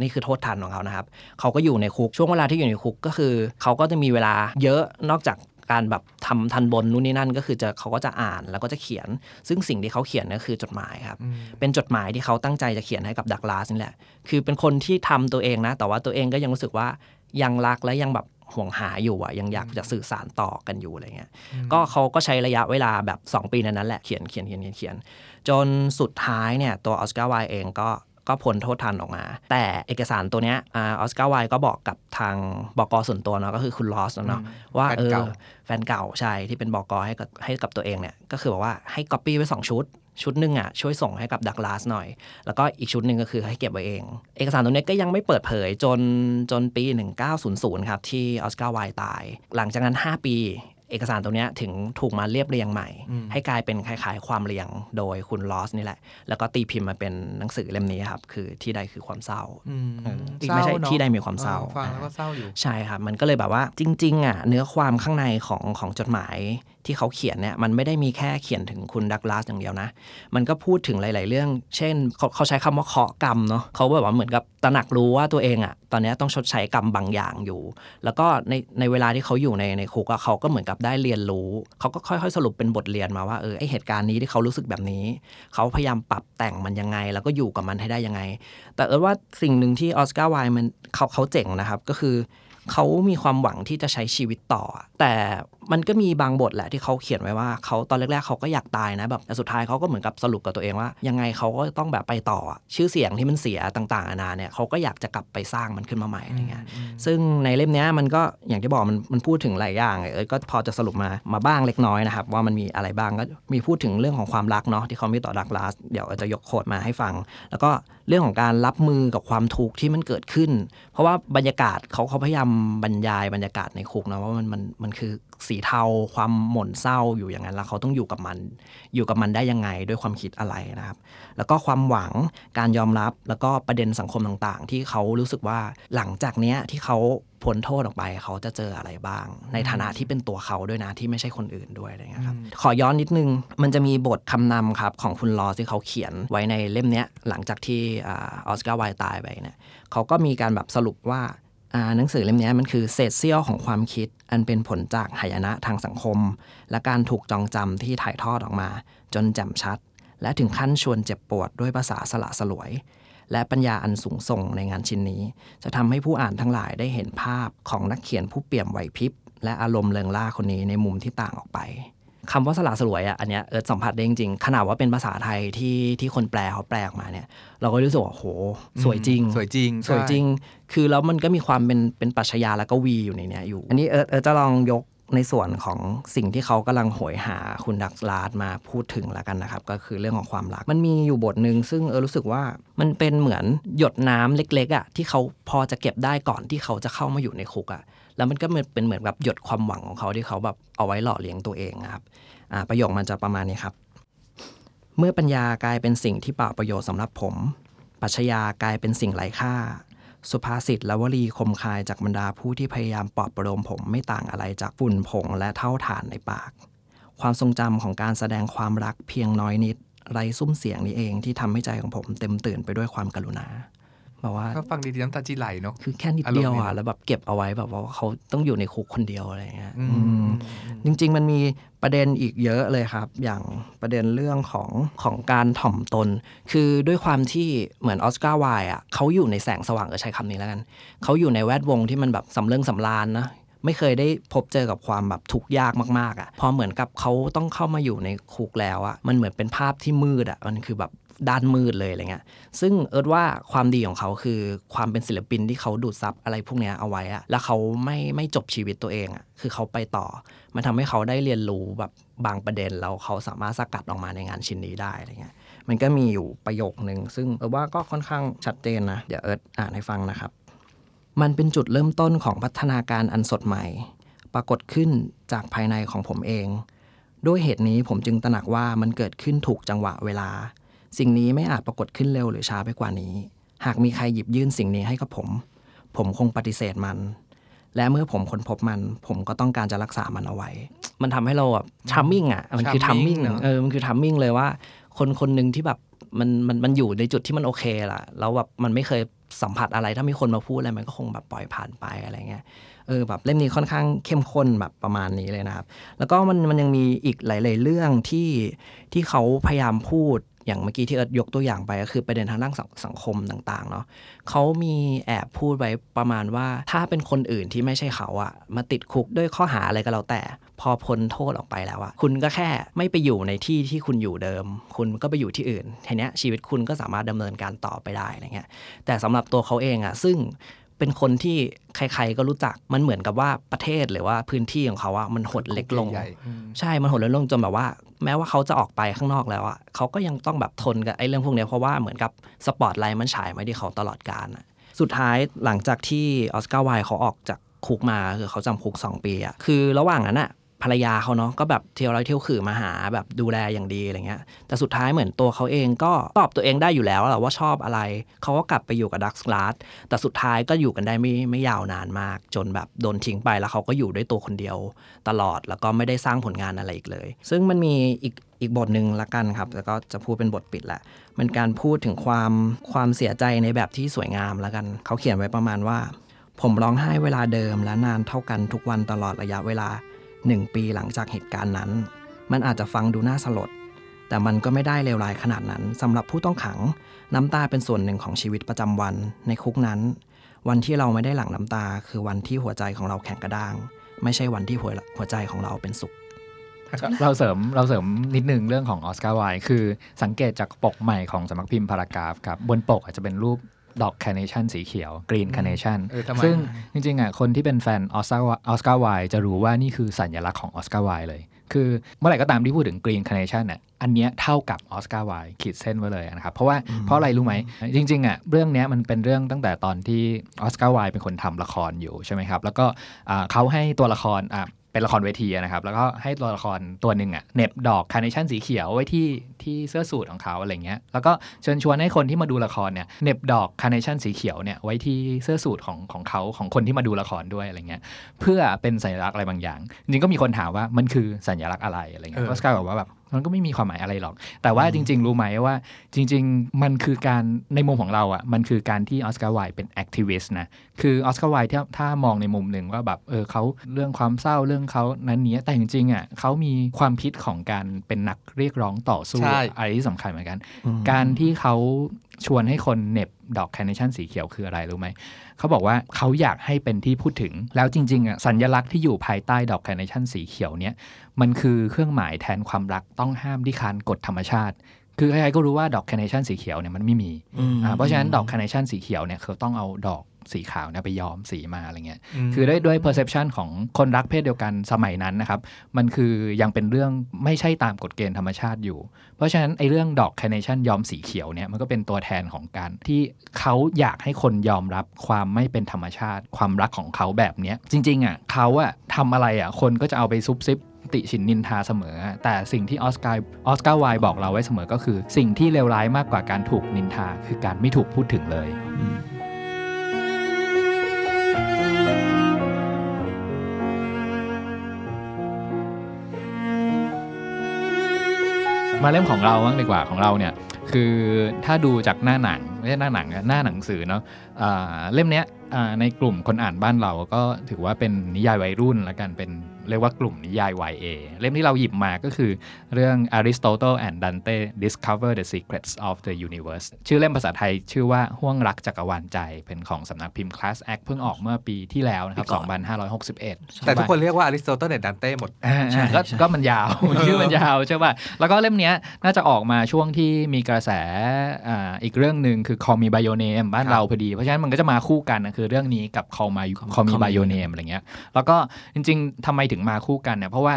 นี่คือโทษทันของเขานะครับ เขาก็อยู่ในคุกช่วงเวลาที่อยู่ในคุกก็คือ เขาก็จะมีเวลาเยอะนอกจากการแบบทำทันบนนู่นนี่นั่นก็คือจะเขาก็จะอ่านแล้วก็จะเขียน ซึ่งสิ่งที่เขาเขียนก็คือจดหมายครับเป็นจดหมายที่เขาตั้งใจจะเขียนให้กับดักลาสนี่แหละคือเป็นคนที่ทำตัวเองนะ แต่ว่าตัวเองก็ยังรู้สึกว่ายังรักและยังแบบ ห่วงหาอยู่อะยังอยากจะสื่อสารต่อกันอยู่อะไรเงี้ยก็เขาก็ใช้ระยะเวลาแบบ 2 ปีนั้นแหละเขียนเขียนเขียนเขียนเขียนจนสุดท้ายเนี่ยตัวออสการ์ไวน์เองก็ก็พ้นโทษทันออกมา แต่เอกสารตัวเนี้ยออสการ์ไวลด์ก็บอกกับทางบกส่วนตัวเนาะก็คือคุณรอสเนาะว่าแฟนเออเก่าแฟนเก่าใช่ที่เป็นบกให้กับให้กับตัวเองเนี่ยก็คือบอกว่าให้ก๊อปปี้ไว้ 2 ชุด ชุดหนึ่งอะช่วยส่งให้กับดักลาสหน่อย แล้วก็อีกชุดหนึ่งก็คือให้เก็บไว้เอง เอกสารตัวนี้ก็ยังไม่เปิดเผยจนจนปี 1900 ครับ ที่ออสการ์ไวลด์ตาย หลังจากนั้น 5 ปีเอกสารตัวเนี้ยถึงถูกมาเรียบเรียงใหม่ ให้กลายเป็นคล้าย ๆ ความเรียงโดยคุณลอสนี่แหละ แล้วก็ตีพิมพ์มาเป็นหนังสือเล่มนี้ครับ คือที่ใดคือความเศร้าอืมเอออีกไม่ใช่เศร้าเนอะที่ใดมีความเศร้าออฟังแล้วก็เศร้าอยู่ใช่ครับ มันก็เลยแบบว่าจริง ๆ อะ เนื้อความข้างในของของจดหมายที่เขาเขียนเนี่ยมันไม่ได้มีแค่เขียนถึงคุณดักลาสอย่างเดียวนะ มันก็พูดถึงหลาย ๆ เรื่อง เช่นเขาเขาใช้คำว่าเคาะกรรมเนาะเขาแบบว่าเหมือนกับตระหนักรู้ว่าตัวเองอะตอนนี้ต้องชดใช้กรรมบางอย่างอยู่ แล้วก็ในในเวลาที่เขาอยู่ในในคุกอะเขาก็เหมือนกับได้เรียนรู้ เขาก็ค่อย ๆ สรุปเป็นบทเรียนมาว่าเออไอเหตุการณ์นี้ที่เขารู้สึกแบบนี้ เขาพยายามปรับแต่งมันยังไง แล้วก็อยู่กับมันให้ได้ยังไง แต่เออว่าสิ่งหนึ่งที่ออสการ์ไวน์มันเขาเขาเจ๋งนะครับก็คือเขามีความหวังที่จะใช้ชีวิตต่อ แต่ มันก็มีบางบทแหละที่เขาเขียนไว้ว่าเขาตอนแรกๆเขาก็อยากตายนะแบบแต่สุดท้ายเขาก็เหมือนกับสรุปกับตัวเองว่า ยังไงเขาก็ต้องแบบไปต่ออะชื่อเสียงที่มันเสียต่างๆนานาเนี่ยเขาก็อยากจะกลับไปสร้างมันขึ้นมาใหม่อะไรเงี้ยซึ่งในเล่มเนี้ยมันก็อย่างที่บอกมันมันพูดถึงหลายอย่างเออก็พอจะสรุปมามาบ้างเล็กน้อยนะครับว่ามันมีอะไรบ้างก็มีพูดถึงเรื่องของความรักเนาะที่เขามีต่อดักลาสเดี๋ยวจะยกโคดมาให้ฟัง แล้วก็เรื่องของการรับมือกับความทุกข์ที่มันเกิดขึ้น เพราะว่าบรรยากาศเขาเขาพยายามบรรยายบรรยากาศในคุกนะว่ามันมันมันคือ สีเทา ความหม่นเศร้าอยู่อย่างนั้นแล้วเขาต้องอยู่กับมัน อยู่กับมันได้ยังไงด้วยความคิดอะไรนะครับ แล้วก็ความหวังการยอมรับแล้วก็ประเด็นสังคมต่างๆ ที่เขารู้สึกว่าหลังจากเนี้ยที่เขาพ้นโทษออกไปเขาจะเจออะไรบ้าง ในฐานะที่เป็นตัวเขาด้วยนะที่ไม่ใช่คนอื่นด้วยอะไรเงี้ยครับขอย้อนนิดนึง มันจะมีบทคำนำครับของคุณลอสที่เขาเขียนไว้ในเล่มเนี้ยหลังจากที่อาออสการ์ไวน์ตายไปเนี่ยเขาก็มีการแบบสรุปว่าอ่า หนังสือเล่มนี้มันคือเศษเสี้ยวของความคิด อันเป็นผลจากหายนะทางสังคม และการถูกจองจำที่ถ่ายทอดออกมา จนแจ่มชัด และถึงขั้นชวนเจ็บปวดด้วยภาษาสละสลวย และปัญญาอันสูงส่งในงานชิ้นนี้ จะทำให้ผู้อ่านทั้งหลายได้เห็นภาพของนักเขียนผู้เปี่ยมไหวพริบและอารมณ์เริงร่าคนนี้ในมุมที่ต่างออกไป คำว่าสละสลวยอะอันเนี้ยเอิร์ธสัมผัสได้จริงๆ ขนาดว่าเป็นภาษาไทยที่ที่คนแปลเขาแปลออกมาเนี่ย เราก็รู้สึกว่าโห สวยจริง สวยจริง สวยจริง คือแล้วมันก็มีความเป็นเป็นปรัชญาและก็วีอยู่ในเนี้ยอยู่ อันนี้เอิร์ธเอิร์ธจะลองยกในส่วนของสิ่งที่เขากำลังโหยหาคุณดักลาดมาพูดถึงแล้วกันนะครับ ก็คือเรื่องของความรัก มันมีอยู่บทหนึ่งซึ่งเออรู้สึกว่ามันเป็นเหมือนหยดน้ำเล็กๆอะที่เขาพอจะเก็บได้ก่อนที่เขาจะเข้ามาอยู่ในคุกอะ แล้วมันก็เป็นเหมือนแบบหยดความหวังของเขาที่เขาแบบเอาไว้หล่อเลี้ยงตัวเองอะครับอ่าประโยคมันจะประมาณนี้ครับ เมื่อปัญญากลายเป็นสิ่งที่เปล่าประโยชน์สำหรับผม ปัชญากลายเป็นสิ่งไร้ค่า สุภาษิตและวลีคมคายจากบรรดาผู้ที่พยายามปลอบประโลมผมไม่ต่างอะไรจากฝุ่นผงและเท่าฐานในปาก ความทรงจำของการแสดงความรักเพียงน้อยนิด ไร้ซุ้มเสียงนี้เองที่ทำให้ใจของผมเต็มตื่นไปด้วยความกรุณา แบบว่าถ้าฟังดีๆน้ำตาจีไหลเนาะคือแค่นิดเดียวอารมณ์นี้อะแล้วแบบเก็บเอาไว้แบบว่าเขาต้องอยู่ในคุกคนเดียวอะไรอย่างเงี้ยอือืมมจริง ๆ มันมีประเด็นอีกเยอะเลยครับ อย่างประเด็นเรื่องของของการถ่อมตน คือด้วยความที่เหมือนออสการ์ไวล์อะเขาอยู่ในแสงสว่างเออใช้คำนี้แล้วกันเขาอยู่ในแวดวงที่มันแบบสำเริงสำราญนะไม่เคยได้พบเจอกับความแบบทุกข์ยากมากๆอะ พอเหมือนกับเขาต้องเข้ามาอยู่ในคุกแล้วอะ มันเหมือนเป็นภาพที่มืดอะ มันคือแบบ ด้านมืดเลยอะไรเงี้ยซึ่งเอิร์ดว่าความดีของเขาคือความเป็นศิลปินที่เขาดูดซับอะไรพวกเนี้ยเอาไว้อะแล้วเขาไม่ไม่จบชีวิตตัวเองอะคือเขาไปต่อ มันทำให้เขาได้เรียนรู้แบบบางประเด็นแล้วเขาสามารถสกัดออกมาในงานชิ้นนี้ได้อะไรเงี้ยมันก็มีอยู่ประโยคนึง ซึ่งเอิร์ดว่าก็ค่อนข้างชัดเจนนะเดี๋ยวเอิร์ดอ่านให้ฟังนะครับ มันเป็นจุดเริ่มต้นของพัฒนาการอันสดใหม่ ปรากฏขึ้นจากภายในของผมเองด้วยเหตุนี้ผมจึงตระหนักว่ามันเกิดขึ้นถูกจังหวะเวลา สิ่งนี้ไม่อาจปรากฏขึ้นเร็วหรือช้าไปกว่านี้ หากมีใครหยิบยื่นสิ่งนี้ให้กับผม ผมคงปฏิเสธมัน และเมื่อผมค้นพบมัน ผมก็ต้องการจะรักษามันเอาไว้ มันทำให้เราแบบ timing อะ มันคือทัมมิ่ง timing เนอะเออมันคือ timing เลยว่า คนคนหนึ่งที่แบบมันมันมันอยู่ในจุดที่มันโอเคล่ะ แล้วแบบมันไม่เคยสัมผัสอะไร ถ้ามีคนมาพูดอะไรมันก็คงแบบปล่อยผ่านไปอะไรเงี้ย เออแบบเล่มนี้ค่อนข้างเข้มข้นแบบประมาณนี้เลยนะครับ แล้วก็มันมันยังมีอีกหลาย ๆ เรื่องที่ที่เขาพยายามพูด อย่างเมื่อกี้ที่เอิร์ธยกตัวอย่างไปก็คือประเด็นทางด้านสังสังคมต่างๆเนาะเขามีแอบพูดไว้ประมาณว่าถ้าเป็นคนอื่นที่ไม่ใช่เขาอะมาติดคุกด้วยข้อหาอะไรก็แล้วแต่ พอพ้นโทษออกไปแล้วอะคุณก็แค่ไม่ไปอยู่ในที่ที่คุณอยู่เดิม คุณก็ไปอยู่ที่อื่นทีเนี้ยชีวิตคุณก็สามารถดำเนินการต่อไปได้อะไรเงี้ยแต่สำหรับตัวเขาเองอะซึ่ง เป็นคนที่ใครๆก็รู้จักมันเหมือนกับว่าประเทศหรือว่าพื้นที่ของเขาอะมันหดเล็กลงใหญ่ๆอืมใช่มันหดเล็กลงจนแบบว่า แม้ว่าเขาจะออกไปข้างนอกแล้วอะเขาก็ยังต้องแบบทนกับไอ้เรื่องพวกเนี้ยเพราะว่าเหมือนกับสปอตไลท์มันฉายมาที่เขาตลอดกาลอะสุดท้ายหลังจากที่ออสการ์ไวล์เขาออกจากคุกมาคือเขาจำคุก 2 ปีอะคือระหว่างนั้นอะ ภรรยาเขาเนาะก็แบบเที่ยวไร้เที่ยวขื่อมาหาแบบดูแลอย่างดีอะไรเงี้ยแต่สุดท้ายเหมือนตัวเขาเองก็ตอบตัวเองได้อยู่แล้วแหละว่าชอบอะไร เขาก็กลับไปอยู่กับดักสลาดแต่สุดท้ายก็อยู่กันได้ไม่ไม่ยาวนานมาก จนแบบโดนทิ้งไปแล้วเขาก็อยู่ด้วยตัวคนเดียวตลอดแล้วก็ไม่ได้สร้างผลงานอะไรอีกเลย ซึ่งมันมีอีกอีกบทหนึ่งละกันครับ แล้วก็จะพูดเป็นบทปิดแหละ มันการพูดถึงความความเสียใจในแบบที่สวยงามละกัน เขาเขียนไว้ประมาณว่า ผมร้องไห้เวลาเดิมและนานเท่ากันทุกวันตลอดระยะเวลา หนึ่งปีหลังจากเหตุการณ์นั้น มันอาจจะฟังดูน่าสลด แต่มันก็ไม่ได้เลวร้ายขนาดนั้นสำหรับผู้ต้องขัง น้ำตาเป็นส่วนหนึ่งของชีวิตประจำวัน ในคุกนั้น วันที่เราไม่ได้หลั่งน้ำตา คือวันที่หัวใจของเราแข็งกระด้าง ไม่ใช่วันที่หัวหัวใจของเราเป็นสุขเราเสริมเราเสริมนิดนึงเรื่องของออสการ์ไวล์คือสังเกตจากปกใหม่ของสำนักพิมพ์พารากราฟครับบนปกอาจจะเป็นรูป ดอกคาร์เนชันสีเขียว green carnation เออทำไมซึ่งจริงๆอะคนที่เป็นแฟนออสการ์ออสการ์ไวล์จะรู้ว่านี่คือสัญลักษณ์ของออสการ์ไวล์เลย คือเมื่อไหร่ก็ตามที่พูดถึง green carnation เนี่ยอันเนี้ยเท่ากับออสการ์ไวล์ขีดเส้นไว้เลยนะครับ เพราะว่าเพราะอะไรรู้ไหม จริงๆอะเรื่องเนี้ยมันเป็นเรื่องตั้งแต่ตอนที่ออสการ์ไวล์เป็นคนทำละครอยู่ใช่ไหมครับ แล้วก็อ่าเขาให้ตัวละครอะ เป็นละครเวทีอะนะครับ แล้วก็ให้ตัวละครตัวหนึ่งอะเหน็บดอกคาร์เนชันสีเขียวไว้ที่ที่เสื้อสูทของเขาอะไรเงี้ยแล้วก็เชิญชวนให้คนที่มาดูละครเนี่ยเหน็บดอกคาร์เนชันสีเขียวเนี่ยไว้ที่เสื้อสูทของของเขาของคนที่มาดูละครด้วยอะไรเงี้ยเพื่อเป็นสัญลักษณ์อะไรบางอย่าง จริงๆก็มีคนถามว่ามันคือสัญลักษณ์อะไรอะไรเงี้ยเออออสการ์บอกว่าแบบ มันก็ไม่มีความหมายอะไรหรอก แต่ว่าจริง ๆ รู้ไหมว่า จริง ๆ มันคือการในมุมของเราอะ มันคือการที่ออสการ์ไวล์เป็น activist นะ คือออสการ์ไวล์ถ้าถ้ามองในมุมหนึ่งว่าแบบเออเขาเรื่องความเศร้าเรื่องเขานั้นเนี้ยแต่จริงๆอะเขามีความคิดของการเป็นนักเรียกร้องต่อสู้ใช่อะไรที่สำคัญเหมือนกัน การที่เขาชวนให้คนเหน็บดอกแคร์เนชั่นสีเขียวคืออะไรรู้ไหม เขาบอกว่าเขาอยากให้เป็นที่พูดถึง แล้วจริงๆอะสัญลักษณ์ที่อยู่ภายใต้ดอกแคร์เนชั่นสีเขียวเนี่ยมันคือเครื่องหมายแทนความรักต้องห้ามที่ค้านกฎธรรมชาติคือใครๆก็รู้ว่าดอกแคร์เนชั่นสีเขียวเนี่ยมันไม่มีอ่าเพราะฉะนั้นดอกแคร์เนชั่นสีเขียวเนี่ยเขาต้องเอาดอก สีขาวเนี่ยไปย้อมสีมาอะไรเงี้ยคือด้วยด้วย perception ของคนรักเพศเดียวกันสมัยนั้นนะครับ มันคือยังเป็นเรื่องไม่ใช่ตามกฎเกณฑ์ธรรมชาติอยู่ เพราะฉะนั้นไอ้เรื่องดอก carnation ย้อมสีเขียวเนี่ยมันก็เป็นตัวแทนของการที่เขาอยากให้คนยอมรับความไม่เป็นธรรมชาติ ความรักของเขาแบบเนี้ยจริงๆอะเขาอะทำอะไรอะคนก็จะเอาไปซุบซิบติฉินนินทาเสมอ แต่สิ่งที่ออสการ์ออสการ์ไวล์บอกเราไว้เสมอก็คือ สิ่งที่เลวร้ายมากกว่าการถูกนินทา คือการไม่ถูกพูดถึงเลย มาเล่มของเราบ้างดีกว่าของเราเนี่ยคือถ้าดูจากหน้าหนังไม่ใช่หน้าหนังหน้าหนังสือเนาะะเล่มเนี้ยในกลุ่มคนอ่านบ้านเราก็ถือว่าเป็นนิยายวัยรุ่นละกันเป็น เรียกว่ากลุ่มนิยาย YA เล่มที่เราหยิบมาก็คือเรื่อง Aristotle and Dante Discover the Secrets of the Universe ชื่อเล่มภาษาไทยชื่อว่าห่วงรักจักรวาลใจเป็นของสำนักพิมพ์ Class Act เพิ่งออกเมื่อปีที่แล้วนะครับปีก่อน2561 แต่ทุกคนเรียกว่าอริสโตเติลเนดันเต้หมดอ่าใช่ก็ใช่ก็มันยาวชื่อมันยาวใช่ป่ะแล้วก็เล่มเนี้ยน่าจะออกมาช่วงที่มีกระแสอ่าอีกเรื่องหนึ่งคือ Call Me by Your Name บ้านครับเราพอดี เพราะฉะนั้นมันก็จะมาคู่กันนะคือเรื่องนี้กับ Call My Call- Call Me Call Me by Your Name อะไรเงี้ยแล้วก็จริงๆทำไมถึงมาคู่กันเนี่ยเพราะว่า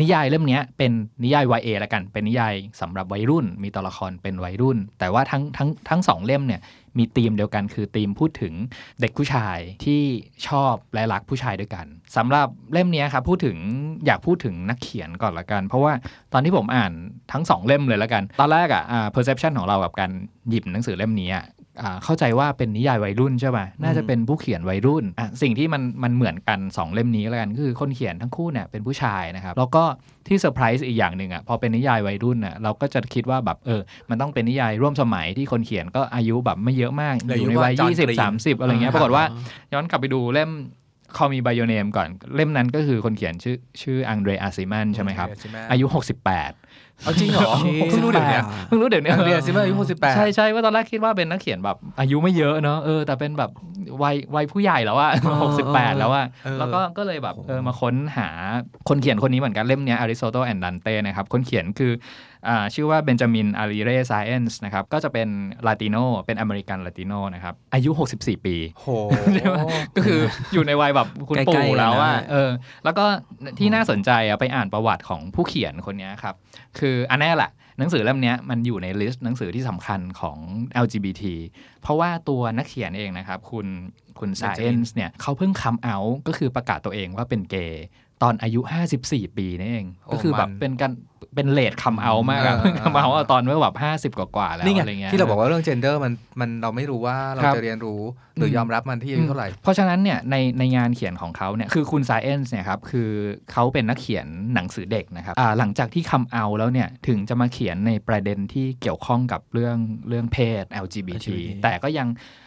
นิยายเล่มนี้เป็นนิยาย YA ละกัน เป็นนิยายสำหรับวัยรุ่น มีตัวละครเป็นวัยรุ่น แต่ว่าทั้งทั้งทั้งสองเล่มเนี่ยมีธีมเดียวกันคือธีมพูดถึงเด็กผู้ชายที่ชอบและรักผู้ชายด้วยกันสำหรับเล่มนี้ครับพูดถึงอยากพูดถึงนักเขียนก่อนละกัน เพราะว่าตอนที่ผมอ่านทั้งสองเล่มเลยละกัน ตอนแรกอะอ่า perception ของเรากับการหยิบหนังสือเล่มนี้อะอ่า เข้าใจว่าเป็นนิยายวัยรุ่นใช่ป่ะน่าจะเป็นผู้เขียนวัยรุ่นอะสิ่งที่มันมันเหมือนกัน 2 เล่มนี้แล้วกันก็คือคนเขียนทั้งคู่เนี่ยเป็นผู้ชายนะครับแล้วก็ที่เซอร์ไพรส์อีกอย่างหนึ่งอะพอเป็นนิยายวัยรุ่นอะเราก็จะคิดว่าแบบเออ มันต้องเป็นนิยายร่วมสมัยที่คนเขียนก็อายุแบบไม่เยอะมากเหลือออยู่ยู่ในวัยว่า John 20 Green 30อะไรเงี้ยปรากฏว่าย้อนกลับไปดูเล่ม Call Me by Your Name ก่อนเล่มนั้นก็คือคนเขียนชื่อชื่ออังเดรอาซิมันใช่ไหมครับ อายุ 68 เอาจริงเหรอจริงเพิ่งรู้เดี๋ยวเนี้ยเพิ่งรู้เดี๋ยวนี้อังเดรอาซิมันอายุ68ใช่ใช่ว่าตอนแรกคิดว่าเป็นนักเขียนแบบอายุไม่เยอะเนอะเออแต่เป็นแบบวัยวัยผู้ใหญ่แล้วอะเออหกสิบแปดแล้วอะเออแล้วก็ก็เลยแบบเออมาค้นหาคนเขียนคนนี้เหมือนกันเล่มเนี้อริสโต t ต e แอนด์ดันเต้นะครับคนเขียนคืออ่าชื่อว่าเบนจามินอาลีเรซาเอนส์นะครับ ก็จะเป็นลาติโนเป็นอเมริกันลาติโนนะครับ อายุ 64 ปีโหก็คืออยู่ในวัยแบบคุณใกล้ปู่ๆแล้วกันนะอะเออแล้วก็ที่น่าสนใจอะไปอ่านประวัติของผู้เขียนคนเนี้ยครับ คืออันแน่แหละหนังสือเล่มเนี้ยมันอยู่ใน list หนังสือที่สำคัญของ LGBT เพราะว่าตัวนักเขียนเองนะครับ คุณคุณซาเอนส์เนี่ยเขาเพิ่ง come out ก็คือประกาศตัวเองว่าเป็นเกย์ ตอนอายุ 54 ปีนี่เองโอ้ก็คือแบบมันเป็นการเป็น late come out มากอะเออเพิ่ง come out อะตอนเมื่อแบบ50 กว่าๆแล้วนี่ไงอะไรเงี้ยที่เราบอกว่าเรื่อง gender มันมันเราไม่รู้ว่าเราครับจะเรียนรู้หรืออมยอมรับมันที่อายุเท่าไหร่ เพราะฉะนั้นเนี่ยในในงานเขียนของเขาเนี่ยคือคุณ Science เนี่ยครับคือเขาเป็นนักเขียนหนังสือเด็กนะครับอ่าหลังจากที่คำเอาแล้วเนี่ยถึงจะมาเขียนในประเด็นที่เกี่ยวข้องกับเรื่องเรื่องเพศ LGBT LGBT แต่ก็ยังอ่า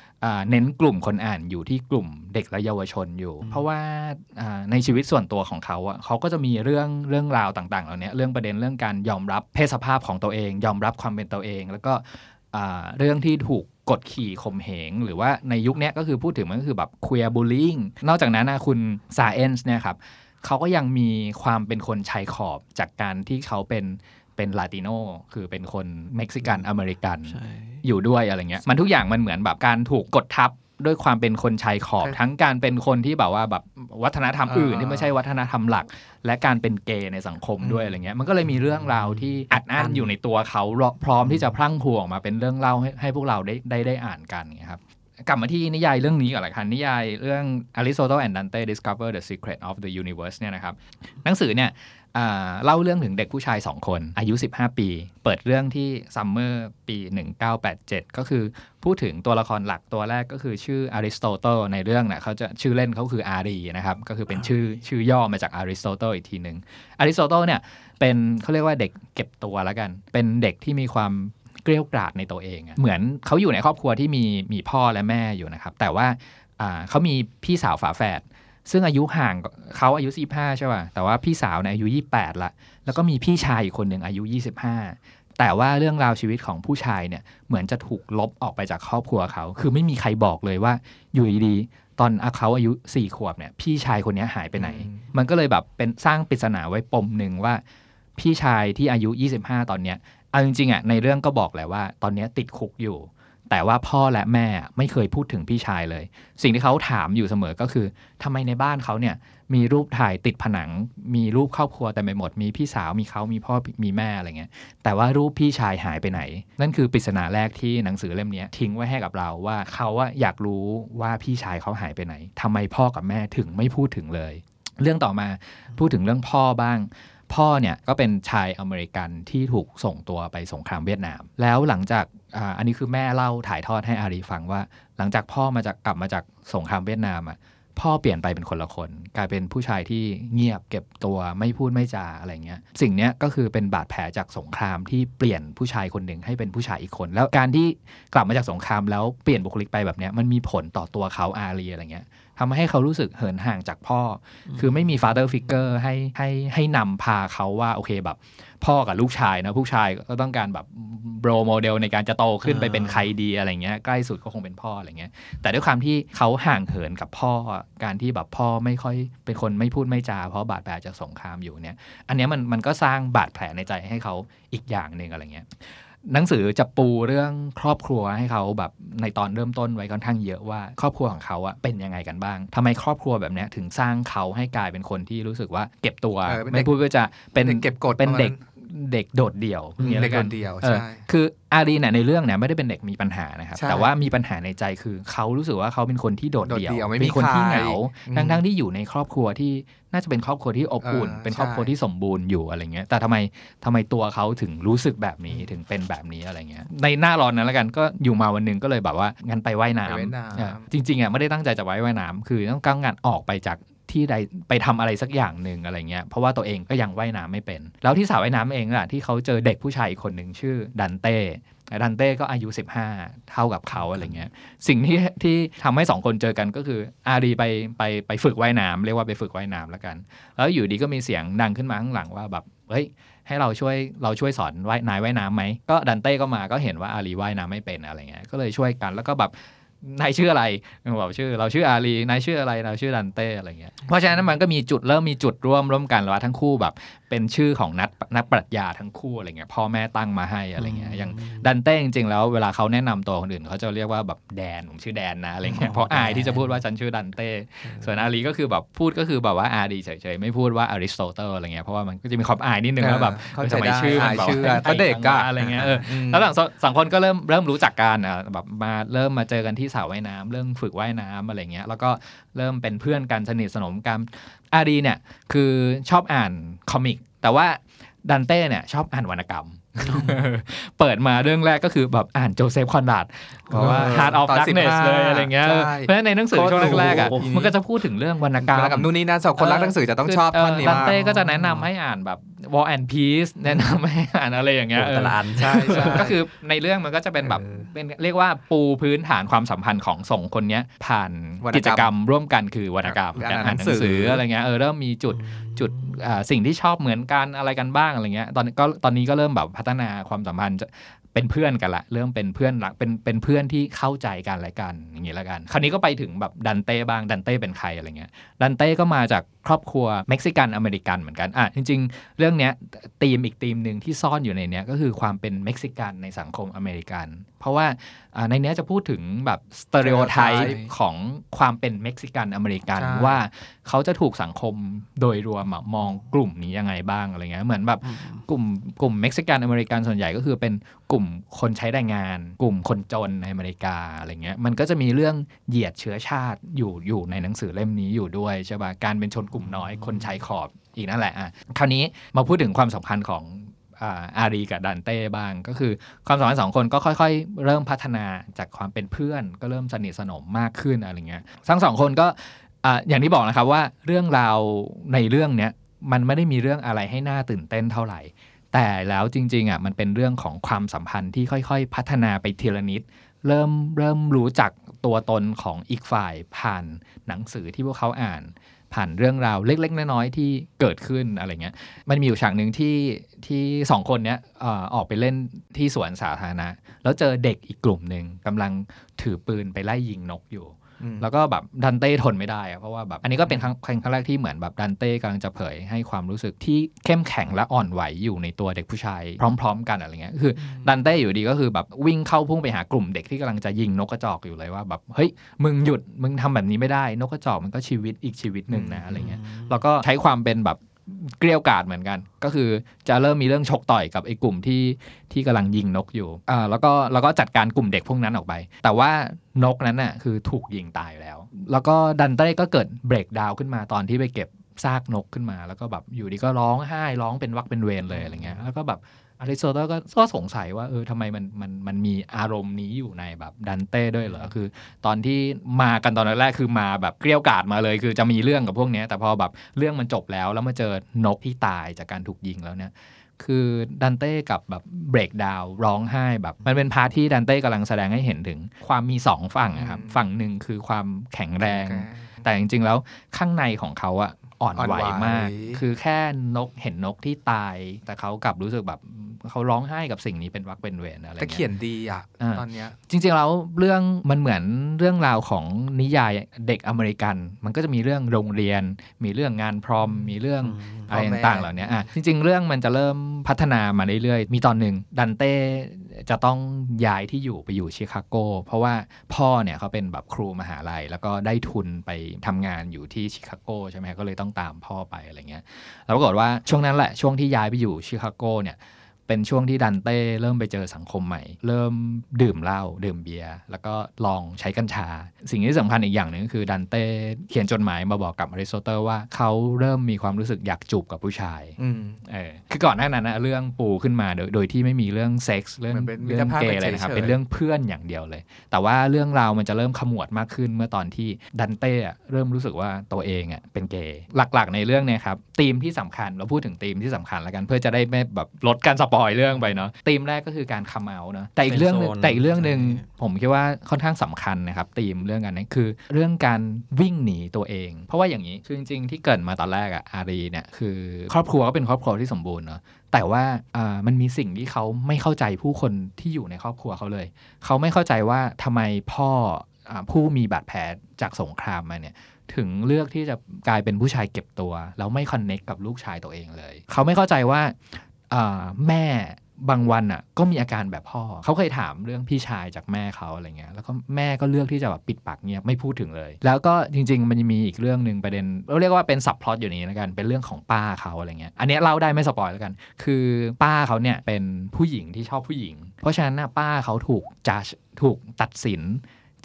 เน้นกลุ่มคนอ่านอยู่ที่กลุ่มเด็กและเยาวชนอยู่ เพราะว่าอ่าในชีวิตส่วนตัวของเขาอะเขาก็จะมีเรื่องเรื่องราวต่างๆเหล่านี้เรื่องประเด็นเรื่องการยอมรับเพศสภาพของตัวเอง ยอมรับความเป็นตัวเอง แล้วก็อ่าเรื่องที่ถูกกดขี่ข่มเหง หรือว่าในยุคเนี้ยก็คือพูดถึงมันก็คือแบบ queer bullying นอกจากนั้นนะคุณซาเอนส์เนี่ยครับเขาก็ยังมีความเป็นคนชายขอบจากการที่เขาเป็น เป็นลาติโนคือเป็นคนเม็กซิกันอเมริกันใช่อยู่ด้วยอะไรเงี้ยมันทุกอย่างมันเหมือนแบบการถูกกดทับด้วยความเป็นคนชายขอบใช่ทั้งการเป็นคนที่แบบว่าแบบวัฒนธรรมอื่นอ่าที่ไม่ใช่วัฒนธรรมหลัก และการเป็นเกย์ในสังคมด้วยอืมอะไรเงี้ยมันก็เลยมีเรื่องราวที่อัดอั้นอยู่ในตัวเขาพร้อมที่จะพรั่งพรูออกมาเป็นเรื่องเล่าให้ให้พวกเราได้ได้ได้อ่านกันเงี้ยครับกลับมาที่นิยายเรื่องนี้ก่อนละกันนิยายเรื่อง Aristotle and Dante Discover the Secret of the Universe เนี่ยนะครับหนังสือเนี่ยอ่า เล่าเรื่องถึงเด็กผู้ชาย 2 คน อายุ 15 ปี เปิดเรื่องที่ summer ปี 1987 ก็คือพูดถึงตัวละครหลักตัวแรกก็คือชื่ออริสโตเติลในเรื่องเนี่ยเขาจะชื่อเล่นเขาคืออารีนะครับ ก็คือเป็นชื่อชื่อย่อมาจากอริสโตเติลอีกทีหนึ่งอริสโตเติลเนี่ยเป็นเขาเรียกว่าเด็กเก็บตัวแล้วกัน เป็นเด็กที่มีความเกลียวกราดในตัวเอง เหมือนเขาอยู่ในครอบครัวที่มีมีพ่อและแม่อยู่นะครับแต่ว่าเขามีพี่สาวฝาแฝด ซึ่งอายุห่างกว่าเขาอายุ 45 ใช่ป่ะ แต่ว่าพี่สาวเนี่ยอายุ 28 ละ แล้วก็มีพี่ชายอีกคนหนึ่งอายุ 25 แต่ว่าเรื่องราวชีวิตของผู้ชายเนี่ยเหมือนจะถูกลบออกไปจากครอบครัวเขา คือไม่มีใครบอกเลยว่าอยู่ดีๆตอนเขาอายุ 4 ขวบเนี่ยพี่ชายคนนี้หายไปไหนอืมมันก็เลยแบบเป็นสร้างปริศนาไว้ปมหนึ่งว่า พี่ชายที่อายุ 25 ตอนเนี้ยเอาจริงๆอะในเรื่องก็บอกแหละว่า ตอนเนี้ยติดคุกอยู่ แต่ว่าพ่อและแม่ไม่เคยพูดถึงพี่ชายเลย สิ่งที่เขาถามอยู่เสมอก็คือทำไมในบ้านเขาเนี่ยมีรูปถ่ายติดผนัง มีรูปครอบครัวแต่ไม่หมด มีพี่สาวมีเขามีพ่อมีแม่อะไรเงี้ยแต่ว่ารูปพี่ชายหายไปไหน นั่นคือปริศนาแรกที่หนังสือเล่มนี้ทิ้งไว้ให้กับเราว่าเขาว่าอยากรู้ว่าพี่ชายเขาหายไปไหนทำไมพ่อกับแม่ถึงไม่พูดถึงเลย เรื่องต่อมาพูดถึงเรื่องพ่อบ้าง พ่อเนี่ยก็เป็นชายอเมริกันที่ถูกส่งตัวไปสงครามเวียดนาม แล้วหลังจากออันนี้คือแม่เล่าถ่ายทอดให้อารีฟังว่า หลังจากพ่อมาจากกลับมาจากสงครามเวียดนามอะพ่อเปลี่ยนไปเป็นคนละคน กลายเป็นผู้ชายที่เงียบเก็บตัวไม่พูดไม่จาอะไรเงี้ยสิ่งเนี้ยก็คือเป็นบาดแผลจากสงครามที่เปลี่ยนผู้ชายคนหนึ่งให้เป็นผู้ชายอีกคน แล้วการที่กลับมาจากสงครามแล้วเปลี่ยนบุคลิกไปแบบเนี้ยมันมีผลต่อตัวเขาอารีอะไรเงี้ย ทำให้เขารู้สึกเหินห่างจากพ่ออคือไม่มี father figure ให้ให้ให้นำพาเขาว่าโอเคแบบ พ่อกับลูกชายนะผู้ชายก็ต้องการแบบโรโมเดลในการจะโตขึ้นไปเป็นใครดีอะไรเงี้ยใกล้สุดก็คงเป็นพ่ออะไรเงี้ย แต่ด้วยความที่เขาห่างเหินกับพ่อการที่แบบพ่อไม่ค่อยเป็นคนไม่พูดไม่จา เพราะบาดแผลจากสงครามอยู่เนี่ย อันเนี้ยมันมันก็สร้างบาดแผลในใจให้เขาอีกอย่างหนึ่งอะไรเงี้ย หนังสือจะปูเรื่องครอบครัวให้เขาแบบในตอนเริ่มต้นไว้ค่อนข้างเยอะว่า ครอบครัวของเขาอะเป็นยังไงกันบ้างทำไมครอบครัวแบบเนี้ยถึงสร้างเขาให้กลายเป็นคนที่รู้สึกว่าเก็บตัวเออเป็นเด็กไม่พูดก็จะเป็นเด็กเก็บกดเป็นเด็กประมาณ เด็กโดดเดี่ยวอืมอย่างงี้เด็กแล้วโดดเดี่ยวเออใช่คืออารีเนี่ยในเรื่องเนี่ยไม่ได้เป็นเด็กมีปัญหานะครับใช่แต่ว่ามีปัญหาในใจคือเขารู้สึกว่าเขาเป็นคนที่โดดเดี่ยวโดดเดี่ยวไม่มีเป็นคนที่เหงาใครอืมทั้งทั้งๆที่อยู่ในครอบครัวที่น่าจะเป็นครอบครัวที่อบอุ่นเออเป็นครอบครัวใช่ที่สมบูรณ์อยู่อะไรเงี้ยแต่ทำไมทำไมตัวเขาถึงรู้สึกแบบนี้ถึงเป็นแบบนี้อะไรเงี้ยในหน้าร้อนนั้นแล้วกันก็อยู่มาวันหนึ่งก็เลยแบบว่างั้นไปว่ายน้ไปว่ายน้ำำอะจริงๆอะไม่ได้ตั้งใจจะไว้ว่ายน้ำคือต้องการงานออกไปจาก ที่ใดไปทำอะไรสักอย่างหนึ่งอะไรเงี้ยเพราะว่าตัวเองก็ยังว่ายน้ำไม่เป็น แล้วที่สระว่ายน้ำเองอะที่เขาเจอเด็กผู้ชายอีกคนหนึ่งชื่อดันเต้ดันเต้ก็อายุ 15 เท่ากับเขาอะไรเงี้ย สิ่งที่ที่ทำให้สองคนเจอกันก็คือ อารีไปไปไปฝึกว่ายน้ำเรียกว่าไปฝึกว่ายน้ำแล้วกัน แล้วอยู่ดีก็มีเสียงดังขึ้นมาข้างหลังว่าแบบเฮ้ยให้เราช่วยเราช่วยสอนว่ายนายว่ายน้ำไหมก็ดันเต้ก็มาก็เห็นว่าอารีว่ายน้ำไม่เป็นอะไรเงี้ยก็เลยช่วยกันแล้วก็แบบ นายชื่ออะไรบอกชื่อ เราชื่ออารีนายชื่ออะไรเราชื่อดันเต้อะไรเงี้ยเพราะฉะนั้นมันก็มีจุดเริ่มมีจุดร่วมร่วมกันแล้วว่าทั้งคู่แบบเป็นชื่อของนักนักปรัชญาทั้งคู่อะไรเงี้ยพ่อแม่ตั้งมาให้อะไรเงี้ยอย่างดันเต้จริงๆแล้วเวลาเขาแนะนำตัวคนอื่นเขาจะเรียกว่าแบบแดนผมชื่อแดนนะอะไรเงี้ยเพราะอายที่จะพูดว่าฉันชื่อดันเต้ส่วนอารีก็คือแบบพูดก็คือแบบว่าอารีเฉยๆไม่พูดว่าอริสโตเติลอะไรเงี้ยเพราะว่ามันก็จะมีความอายนิดนึงแล้วแบบเข้าใจสมัยได้ชื่อมันอายแบบชื่อก็เด็กอะอะไรเงี้ยเออมแล้วหลังสสังคนก็เริ่มเริ่มรู้จักกันอะแบบมาเริ่มมาเจอกันที่สระว่ายน้ำเรื่องฝึกว่ายน้ำอะไรเงี้ยแล้วก็เริ่มเป็นเพื่อนกันสนิทสนมกันอารีเนี่ยคือชอบอ่าน comic แต่ว่าดันเต้เนี่ยชอบอ่านวรรณกรรม เปิดมาเรื่องแรกก็คือแบบอ่านโจเซฟคอนราดเพราะว่าเออ Heart of ตอน Darkness 15เลยอะไรเงี้ยใช่เพราะฉะนั้นในหนังสือช่วงแรกๆอะโอ้โหมันก็จะพูดถึงเรื่องวรรณกรรมแล้วกับนู่นนี่นั่นสองคนรักหนังสือจะต้องชอบท่อนนี้ดันมากเต้ก็จะแนะนำให้อ่านแบบ War and Peace แนะนำให้อ่านอะไรอย่างเงี้ยโอ้แต่ละอันใช่ใช่ก็คือในเรื่องมันก็จะเป็นแบบเออเป็นเรียกว่าปูพื้นฐานความสัมพันธ์ของสองคนเนี้ย ผ่านวรรณกรรมกิจกรรมร่วมกันคือวรรณกรรมการการอ่านอ่านหหนันังงสืสือออะไรเงี้ยเออเริ่มมีจุดจุดอ่าสิ่งที่ชอบเหมือนกันอะไรกันบ้างอะไรเงี้ยตอนก็ตอนนี้ก็เริ่มแบบพัฒนาความสัมพันธ์จะเป็นเพื่อนกันละ เริ่มเป็นเพื่อนรักเป็นเป็นเพื่อนที่เข้าใจกันอะไรกันอย่างงี้ละกัน คราวนี้ก็ไปถึงแบบดันเต้บ้างดันเต้เป็นใครอะไรเงี้ยดันเต้ก็มาจาก ครอบครัวเม็กซิกันอเมริกันเหมือนกันอะจริง ๆ เรื่องเนี้ยธีมอีกธีมหนึ่งที่ซ่อนอยู่ในเนี้ยก็คือความเป็นเม็กซิกันในสังคมอเมริกัน เพราะว่าอ่าในเนี้ยจะพูดถึงแบบสเตอริโอไทป์ stereotype ของความเป็นเม็กซิกันอเมริกันใช่ว่าเขาจะถูกสังคมโดยรวมอะมองกลุ่มนี้ยังไงบ้างอะไรเงี้ยเหมือนแบบกลุ่มกลุ่มเม็กซิกันอเมริกันส่วนใหญ่ก็คือเป็นกลุ่มคนใช้แรงงาน กลุ่มคนจนในอเมริกาอะไรเงี้ยมันก็จะมีเรื่องเหยียดเชื้อชาติอยู่อยู่ในหนังสือเล่มนี้อยู่ด้วยใช่ป่ะการเป็นชนกลุ่มน้อยคนชายขอบอีกนั่นแหละอะคราวนี้มาพูดถึงความสำคัญของอารีกับดันเต้บ้าง ก็คือความสัมพันธ์สองคนก็ค่อยๆ เริ่มพัฒนาจากความเป็นเพื่อน ก็เริ่มสนิทสนมมากขึ้นอะไรเงี้ยทั้งสองคนก็อ่าอย่างที่บอกนะครับว่าเรื่องราวในเรื่องเนี้ยมันไม่ได้มีเรื่องอะไรให้น่าตื่นเต้นเท่าไหร่ แต่แล้วจริงๆอะมันเป็นเรื่องของความสัมพันธ์ที่ค่อยๆ พัฒนาไปทีละนิด เริ่มเริ่มรู้จักตัวตนของอีกฝ่ายผ่านหนังสือที่พวกเขาอ่าน ผ่านเรื่องราวเล็ก ๆ น้อยๆที่เกิดขึ้นอะไรเงี้ย มันมีอยู่ฉากหนึ่งที่ที่สองคนเนี้ยอออกไปเล่นที่สวนสาธารณะ แล้วเจอเด็กอีกกลุ่มหนึ่งกำลังถือปืนไปไล่ยิงนกอยู่ แล้วก็แบบดันเต้ทนไม่ได้อะเพราะว่าแบบอันนี้ก็เป็นครั้งครั้งแรกที่เหมือนแบบดันเต้กำลังจะเผยให้ความรู้สึกที่เข้มแข็งและอ่อนไหวอยู่ในตัวเด็กผู้ชาย พร้อม ๆ กันอะไรเงี้ยคือดันเต้อยู่ดีก็คือแบบวิ่งเข้าพุ่งไปหากลุ่มเด็กที่กำลังจะยิงนกกระจอกอยู่เลยว่าแบบเฮ้ยมึงหยุดมึงทำแบบนี้ไม่ได้ นกกระจอกมันก็ชีวิตอีกชีวิตหนึ่งนะอะไรเงี้ยแล้วก็ใช้ความเป็นแบบ เกลียวกาดเหมือนกัน ก็คือจะเริ่มมีเรื่องชกต่อยกับไอ้กลุ่มที่ที่กำลังยิงนกอยู่อ่าแล้วก็แล้วก็จัดการกลุ่มเด็กพวกนั้นออกไป แต่ว่านกนั้นน่ะคือถูกยิงตายแล้ว แล้วก็ดันเต้ก็เกิดเบรกดาวขึ้นมาตอนที่ไปเก็บซากนกขึ้นมา แล้วก็แบบอยู่ดีก็ร้องไห้ร้องเป็นวักเป็นเวรเลยอะไรเงี้ยแล้วก็แบบ อริสโตเติลก็ก็สงสัยว่าเออทำไมมันมันมันมีอารมณ์นี้อยู่ในแบบดันเต้ด้วยเหรอ คือ ตอนที่มากันตอนแรกๆคือมาแบบเกลี้ยวกราดมาเลย คือจะมีเรื่องกับพวกเนี้ยแต่พอแบบเรื่องมันจบแล้วแล้วมาเจอนกที่ตายจากการถูกยิงแล้วเนี่ยคือดันเต้กับแบบ break down ร้องไห้แบบ มันเป็น part ที่ดันเต้กำลังแสดงให้เห็นถึง ความมีสองฝั่งอะครับอืมฝั่งหนึ่งคือความแข็งแรงแข็งแรง แต่จริงๆแล้วข้างในของเขาอะ อ่อนอ่อนไหวไหวมาก คือแค่นกเห็นนกที่ตาย แต่เขากลับรู้สึกแบบเขาร้องไห้กับสิ่งนี้เป็นวักเป็นเวรอะไรแต่เงี้ยเขียนดีอะอ่าตอนเนี้ย จริงๆแล้วเรื่องมันเหมือนเรื่องราวของนิยายเด็กอเมริกัน มันก็จะมีเรื่องโรงเรียน มีเรื่องงานพรอม มีเรื่องอะไรพ่อแม่ต่างๆเหล่านี้อะจริง ๆ เรื่องมันจะเริ่มพัฒนามาเรื่อยๆ มีตอนหนึ่งดันเต้ จะต้องย้ายที่อยู่ไปอยู่ชิคาโก เพราะว่าพ่อเนี่ยเขาเป็นแบบครูมหาลัย แล้วก็ได้ทุนไปทำงานอยู่ที่ชิคาโกใช่ไหมก็เลยต้องตามพ่อไปอะไรเงี้ยแล้วปรากฏว่าช่วงนั้นแหละช่วงที่ย้ายไปอยู่ชิคาโกเนี่ย เป็นช่วงที่ดันเต้เริ่มไปเจอสังคมใหม่ เริ่มดื่มเหล้าดื่มเบียร์แล้วก็ลองใช้กัญชา สิ่งที่สำคัญอีกอย่างหนึ่งก็คือดันเต้เขียนจดหมายมาบอกกับอริสโตเติลว่าเขาเริ่มมีความรู้สึกอยากจูบกับผู้ชายอืมเออคือก่อนหน้านั้นนะเรื่องปูขึ้นมาโดยโดยที่ไม่มีเรื่องเซ็กส์เรื่องมันเป็นมิเรื่ตอรงภาพเกย์อะไรนะครับเฉยๆเป็นเรื่องเพื่อนอย่างเดียวเลย แต่ว่าเรื่องราวมันจะเริ่มขมวดมากขึ้นเมื่อตอนที่ดันเต้อะเริ่มรู้สึกว่าตัวเองอะเป็นเกย์หลักๆ ในเรื่องเนี่ยครับธีมที่สำคัญเราพูดถึงธีมที่สำคัญแล้วกันเพื่อจะได้ไม่แบบลดการสปอยเรื่องไปเนาะธีมแรกก็คือการ come out เนาะแต่อีกเรื่องหนึ่ง Friend zone แต่อีกเรื่องหนึ่งใช่ผมคิดว่าค่อนข้างสำคัญนะครับธีมเรื่องกันนี้คือ เรื่องการวิ่งหนีตัวเอง เพราะว่าอย่างนี้คือจริงๆที่เกริดมาตอนแรกอะอารีเนี่ยคือ ครอบครัวก็เป็นครอบครัวที่สมบูรณ์เนาะแต่ว่าอ่ามันมีสิ่งที่เขาไม่เข้าใจผู้คนที่อยู่ในครอบครัวเขาเลย เขาไม่เข้าใจว่าทำไมพ่ออาผู้มีบาดแผลจากสงครามมาเนี่ยถึงเลือกที่จะกลายเป็นผู้ชายเก็บตัว แล้วไม่คอนเน็กกับลูกชายตัวเองเลย เขาไม่เข้าใจว่าอ่า แม่บางวันอะก็มีอาการแบบพ่อ เขาเคยถามเรื่องพี่ชายจากแม่เขาอะไรเงี้ยแล้วก็แม่ก็เลือกที่จะแบบปิดปากเงียบไม่พูดถึงเลย แล้วก็จริง ๆ มันมีอีกเรื่องหนึ่งประเด็นเราเรียกว่าเป็นสับพลอตอยู่นี้แล้วกันเป็นเรื่องของป้าเขาอะไรเงี้ยอันนี้เล่าได้ไม่สปอยแล้วกัน คือป้าเขาเนี่ยเป็นผู้หญิงที่ชอบผู้หญิง เพราะฉะนั้นป้าเขาถูกจัดถูกตัดสิน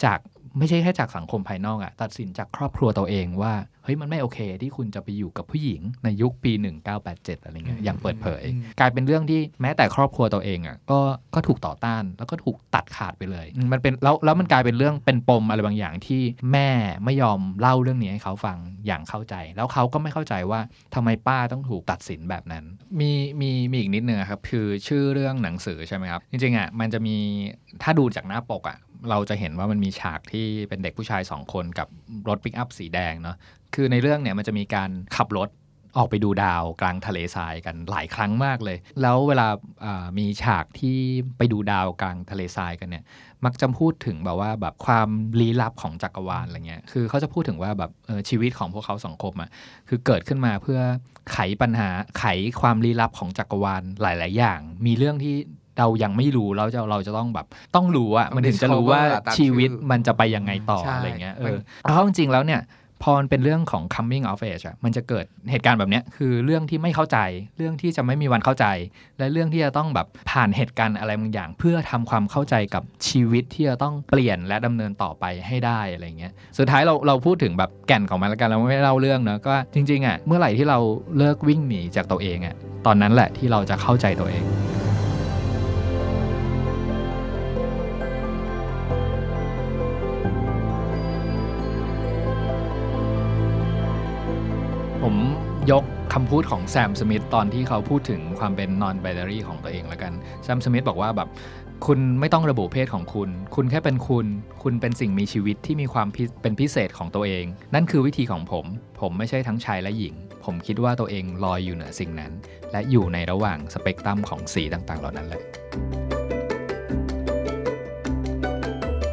จาก ไม่ใช่แค่จากสังคมภายนอกอะตัดสินจากครอบครัวตัวเองว่าเฮ้ยมันไม่โอเคที่คุณจะไปอยู่กับผู้หญิงในยุคปี 1987 อะไรเงี้ยอย่างเปิดเผยอืมกลายเป็นเรื่องที่แม้แต่ครอบครัวตัวเองอะก็ก็ถูกต่อต้านแล้วก็ถูกตัดขาดไปเลยอืมมันเป็นแล้วแล้วมันกลายเป็นเรื่องเป็นปมอะไรบางอย่างที่แม่ไม่ยอมเล่าเรื่องนี้ให้เขาฟังอย่างเข้าใจ แล้วเขาก็ไม่เข้าใจว่าทำไมป้าต้องถูกตัดสินแบบนั้น มีมีมีอีกนิดนึงอะครับคือชื่อเรื่องหนังสือใช่ไหมครับจริงๆอะมันจะมีถ้าดูจากหน้าปกอะ เราจะเห็นว่ามันมีฉากที่เป็นเด็กผู้ชายสองคนกับรถปิกอัพสีแดงเนาะคือในเรื่องเนี่ยมันจะมีการขับรถออกไปดูดาวกลางทะเลทรายกันหลายครั้งมากเลย แล้วเวลาามีฉากที่ไปดูดาวกลางทะเลทรายกันเนี่ย มักจะพูดถึงแบบว่าแบบความลี้ลับของจักรวาลอะไรเงี้ย คือเขาจะพูดถึงว่าแบบชีวิตของพวกเขาสองคมอะ่ะ คือเกิดขึ้นมาเพื่อไขปัญหาไขความลี้ลับของจักรวาลหลาย ๆ อย่าง มีเรื่องที่ เรายังไม่รู้แล้วจะเราจะต้องแบบต้องรู้อะต้องมันถึงจะรู้ว่า discover อะตามชีวิตชื่อมันจะไปยังไงต่อใช่อะไรเงี้ยเอมันอเพราะจริงๆแล้วเนี่ยพอมันเป็นเรื่องของ coming of age อะมันจะเกิดเหตุการณ์แบบเนี้ยคือเรื่องที่ไม่เข้าใจ เรื่องที่จะไม่มีวันเข้าใจ และเรื่องที่จะต้องแบบผ่านเหตุการณ์อะไรบางอย่าง เพื่อทำความเข้าใจกับชีวิตที่จะต้องเปลี่ยนและดำเนินต่อไปให้ได้อะไรเงี้ยสุดท้ายเราเราพูดถึงแบบแก่นของมันแล้วกันเราไม่เล่าเรื่องเนอะก็จริงๆอะเมื่อไหร่ที่เราเลิกวิ่งหนีจากตัวเองอะตอนนั้นแหละที่เราจะเข้าใจตัวเอง ยกคำพูดของแซมสมิธตอนที่เขาพูดถึงความเป็น non binary ของตัวเองแล้วกัน แซมสมิธบอกว่าแบบคุณไม่ต้องระบุเพศของคุณ คุณแค่เป็นคุณ คุณเป็นสิ่งมีชีวิตที่มีความเป็นพิเศษของตัวเอง นั่นคือวิธีของผม ผมไม่ใช่ทั้งชายและหญิง ผมคิดว่าตัวเองลอยอยู่เหนือสิ่งนั้น และอยู่ในระหว่างสเปกตรัมของสีต่างๆ เหล่านั้นเลย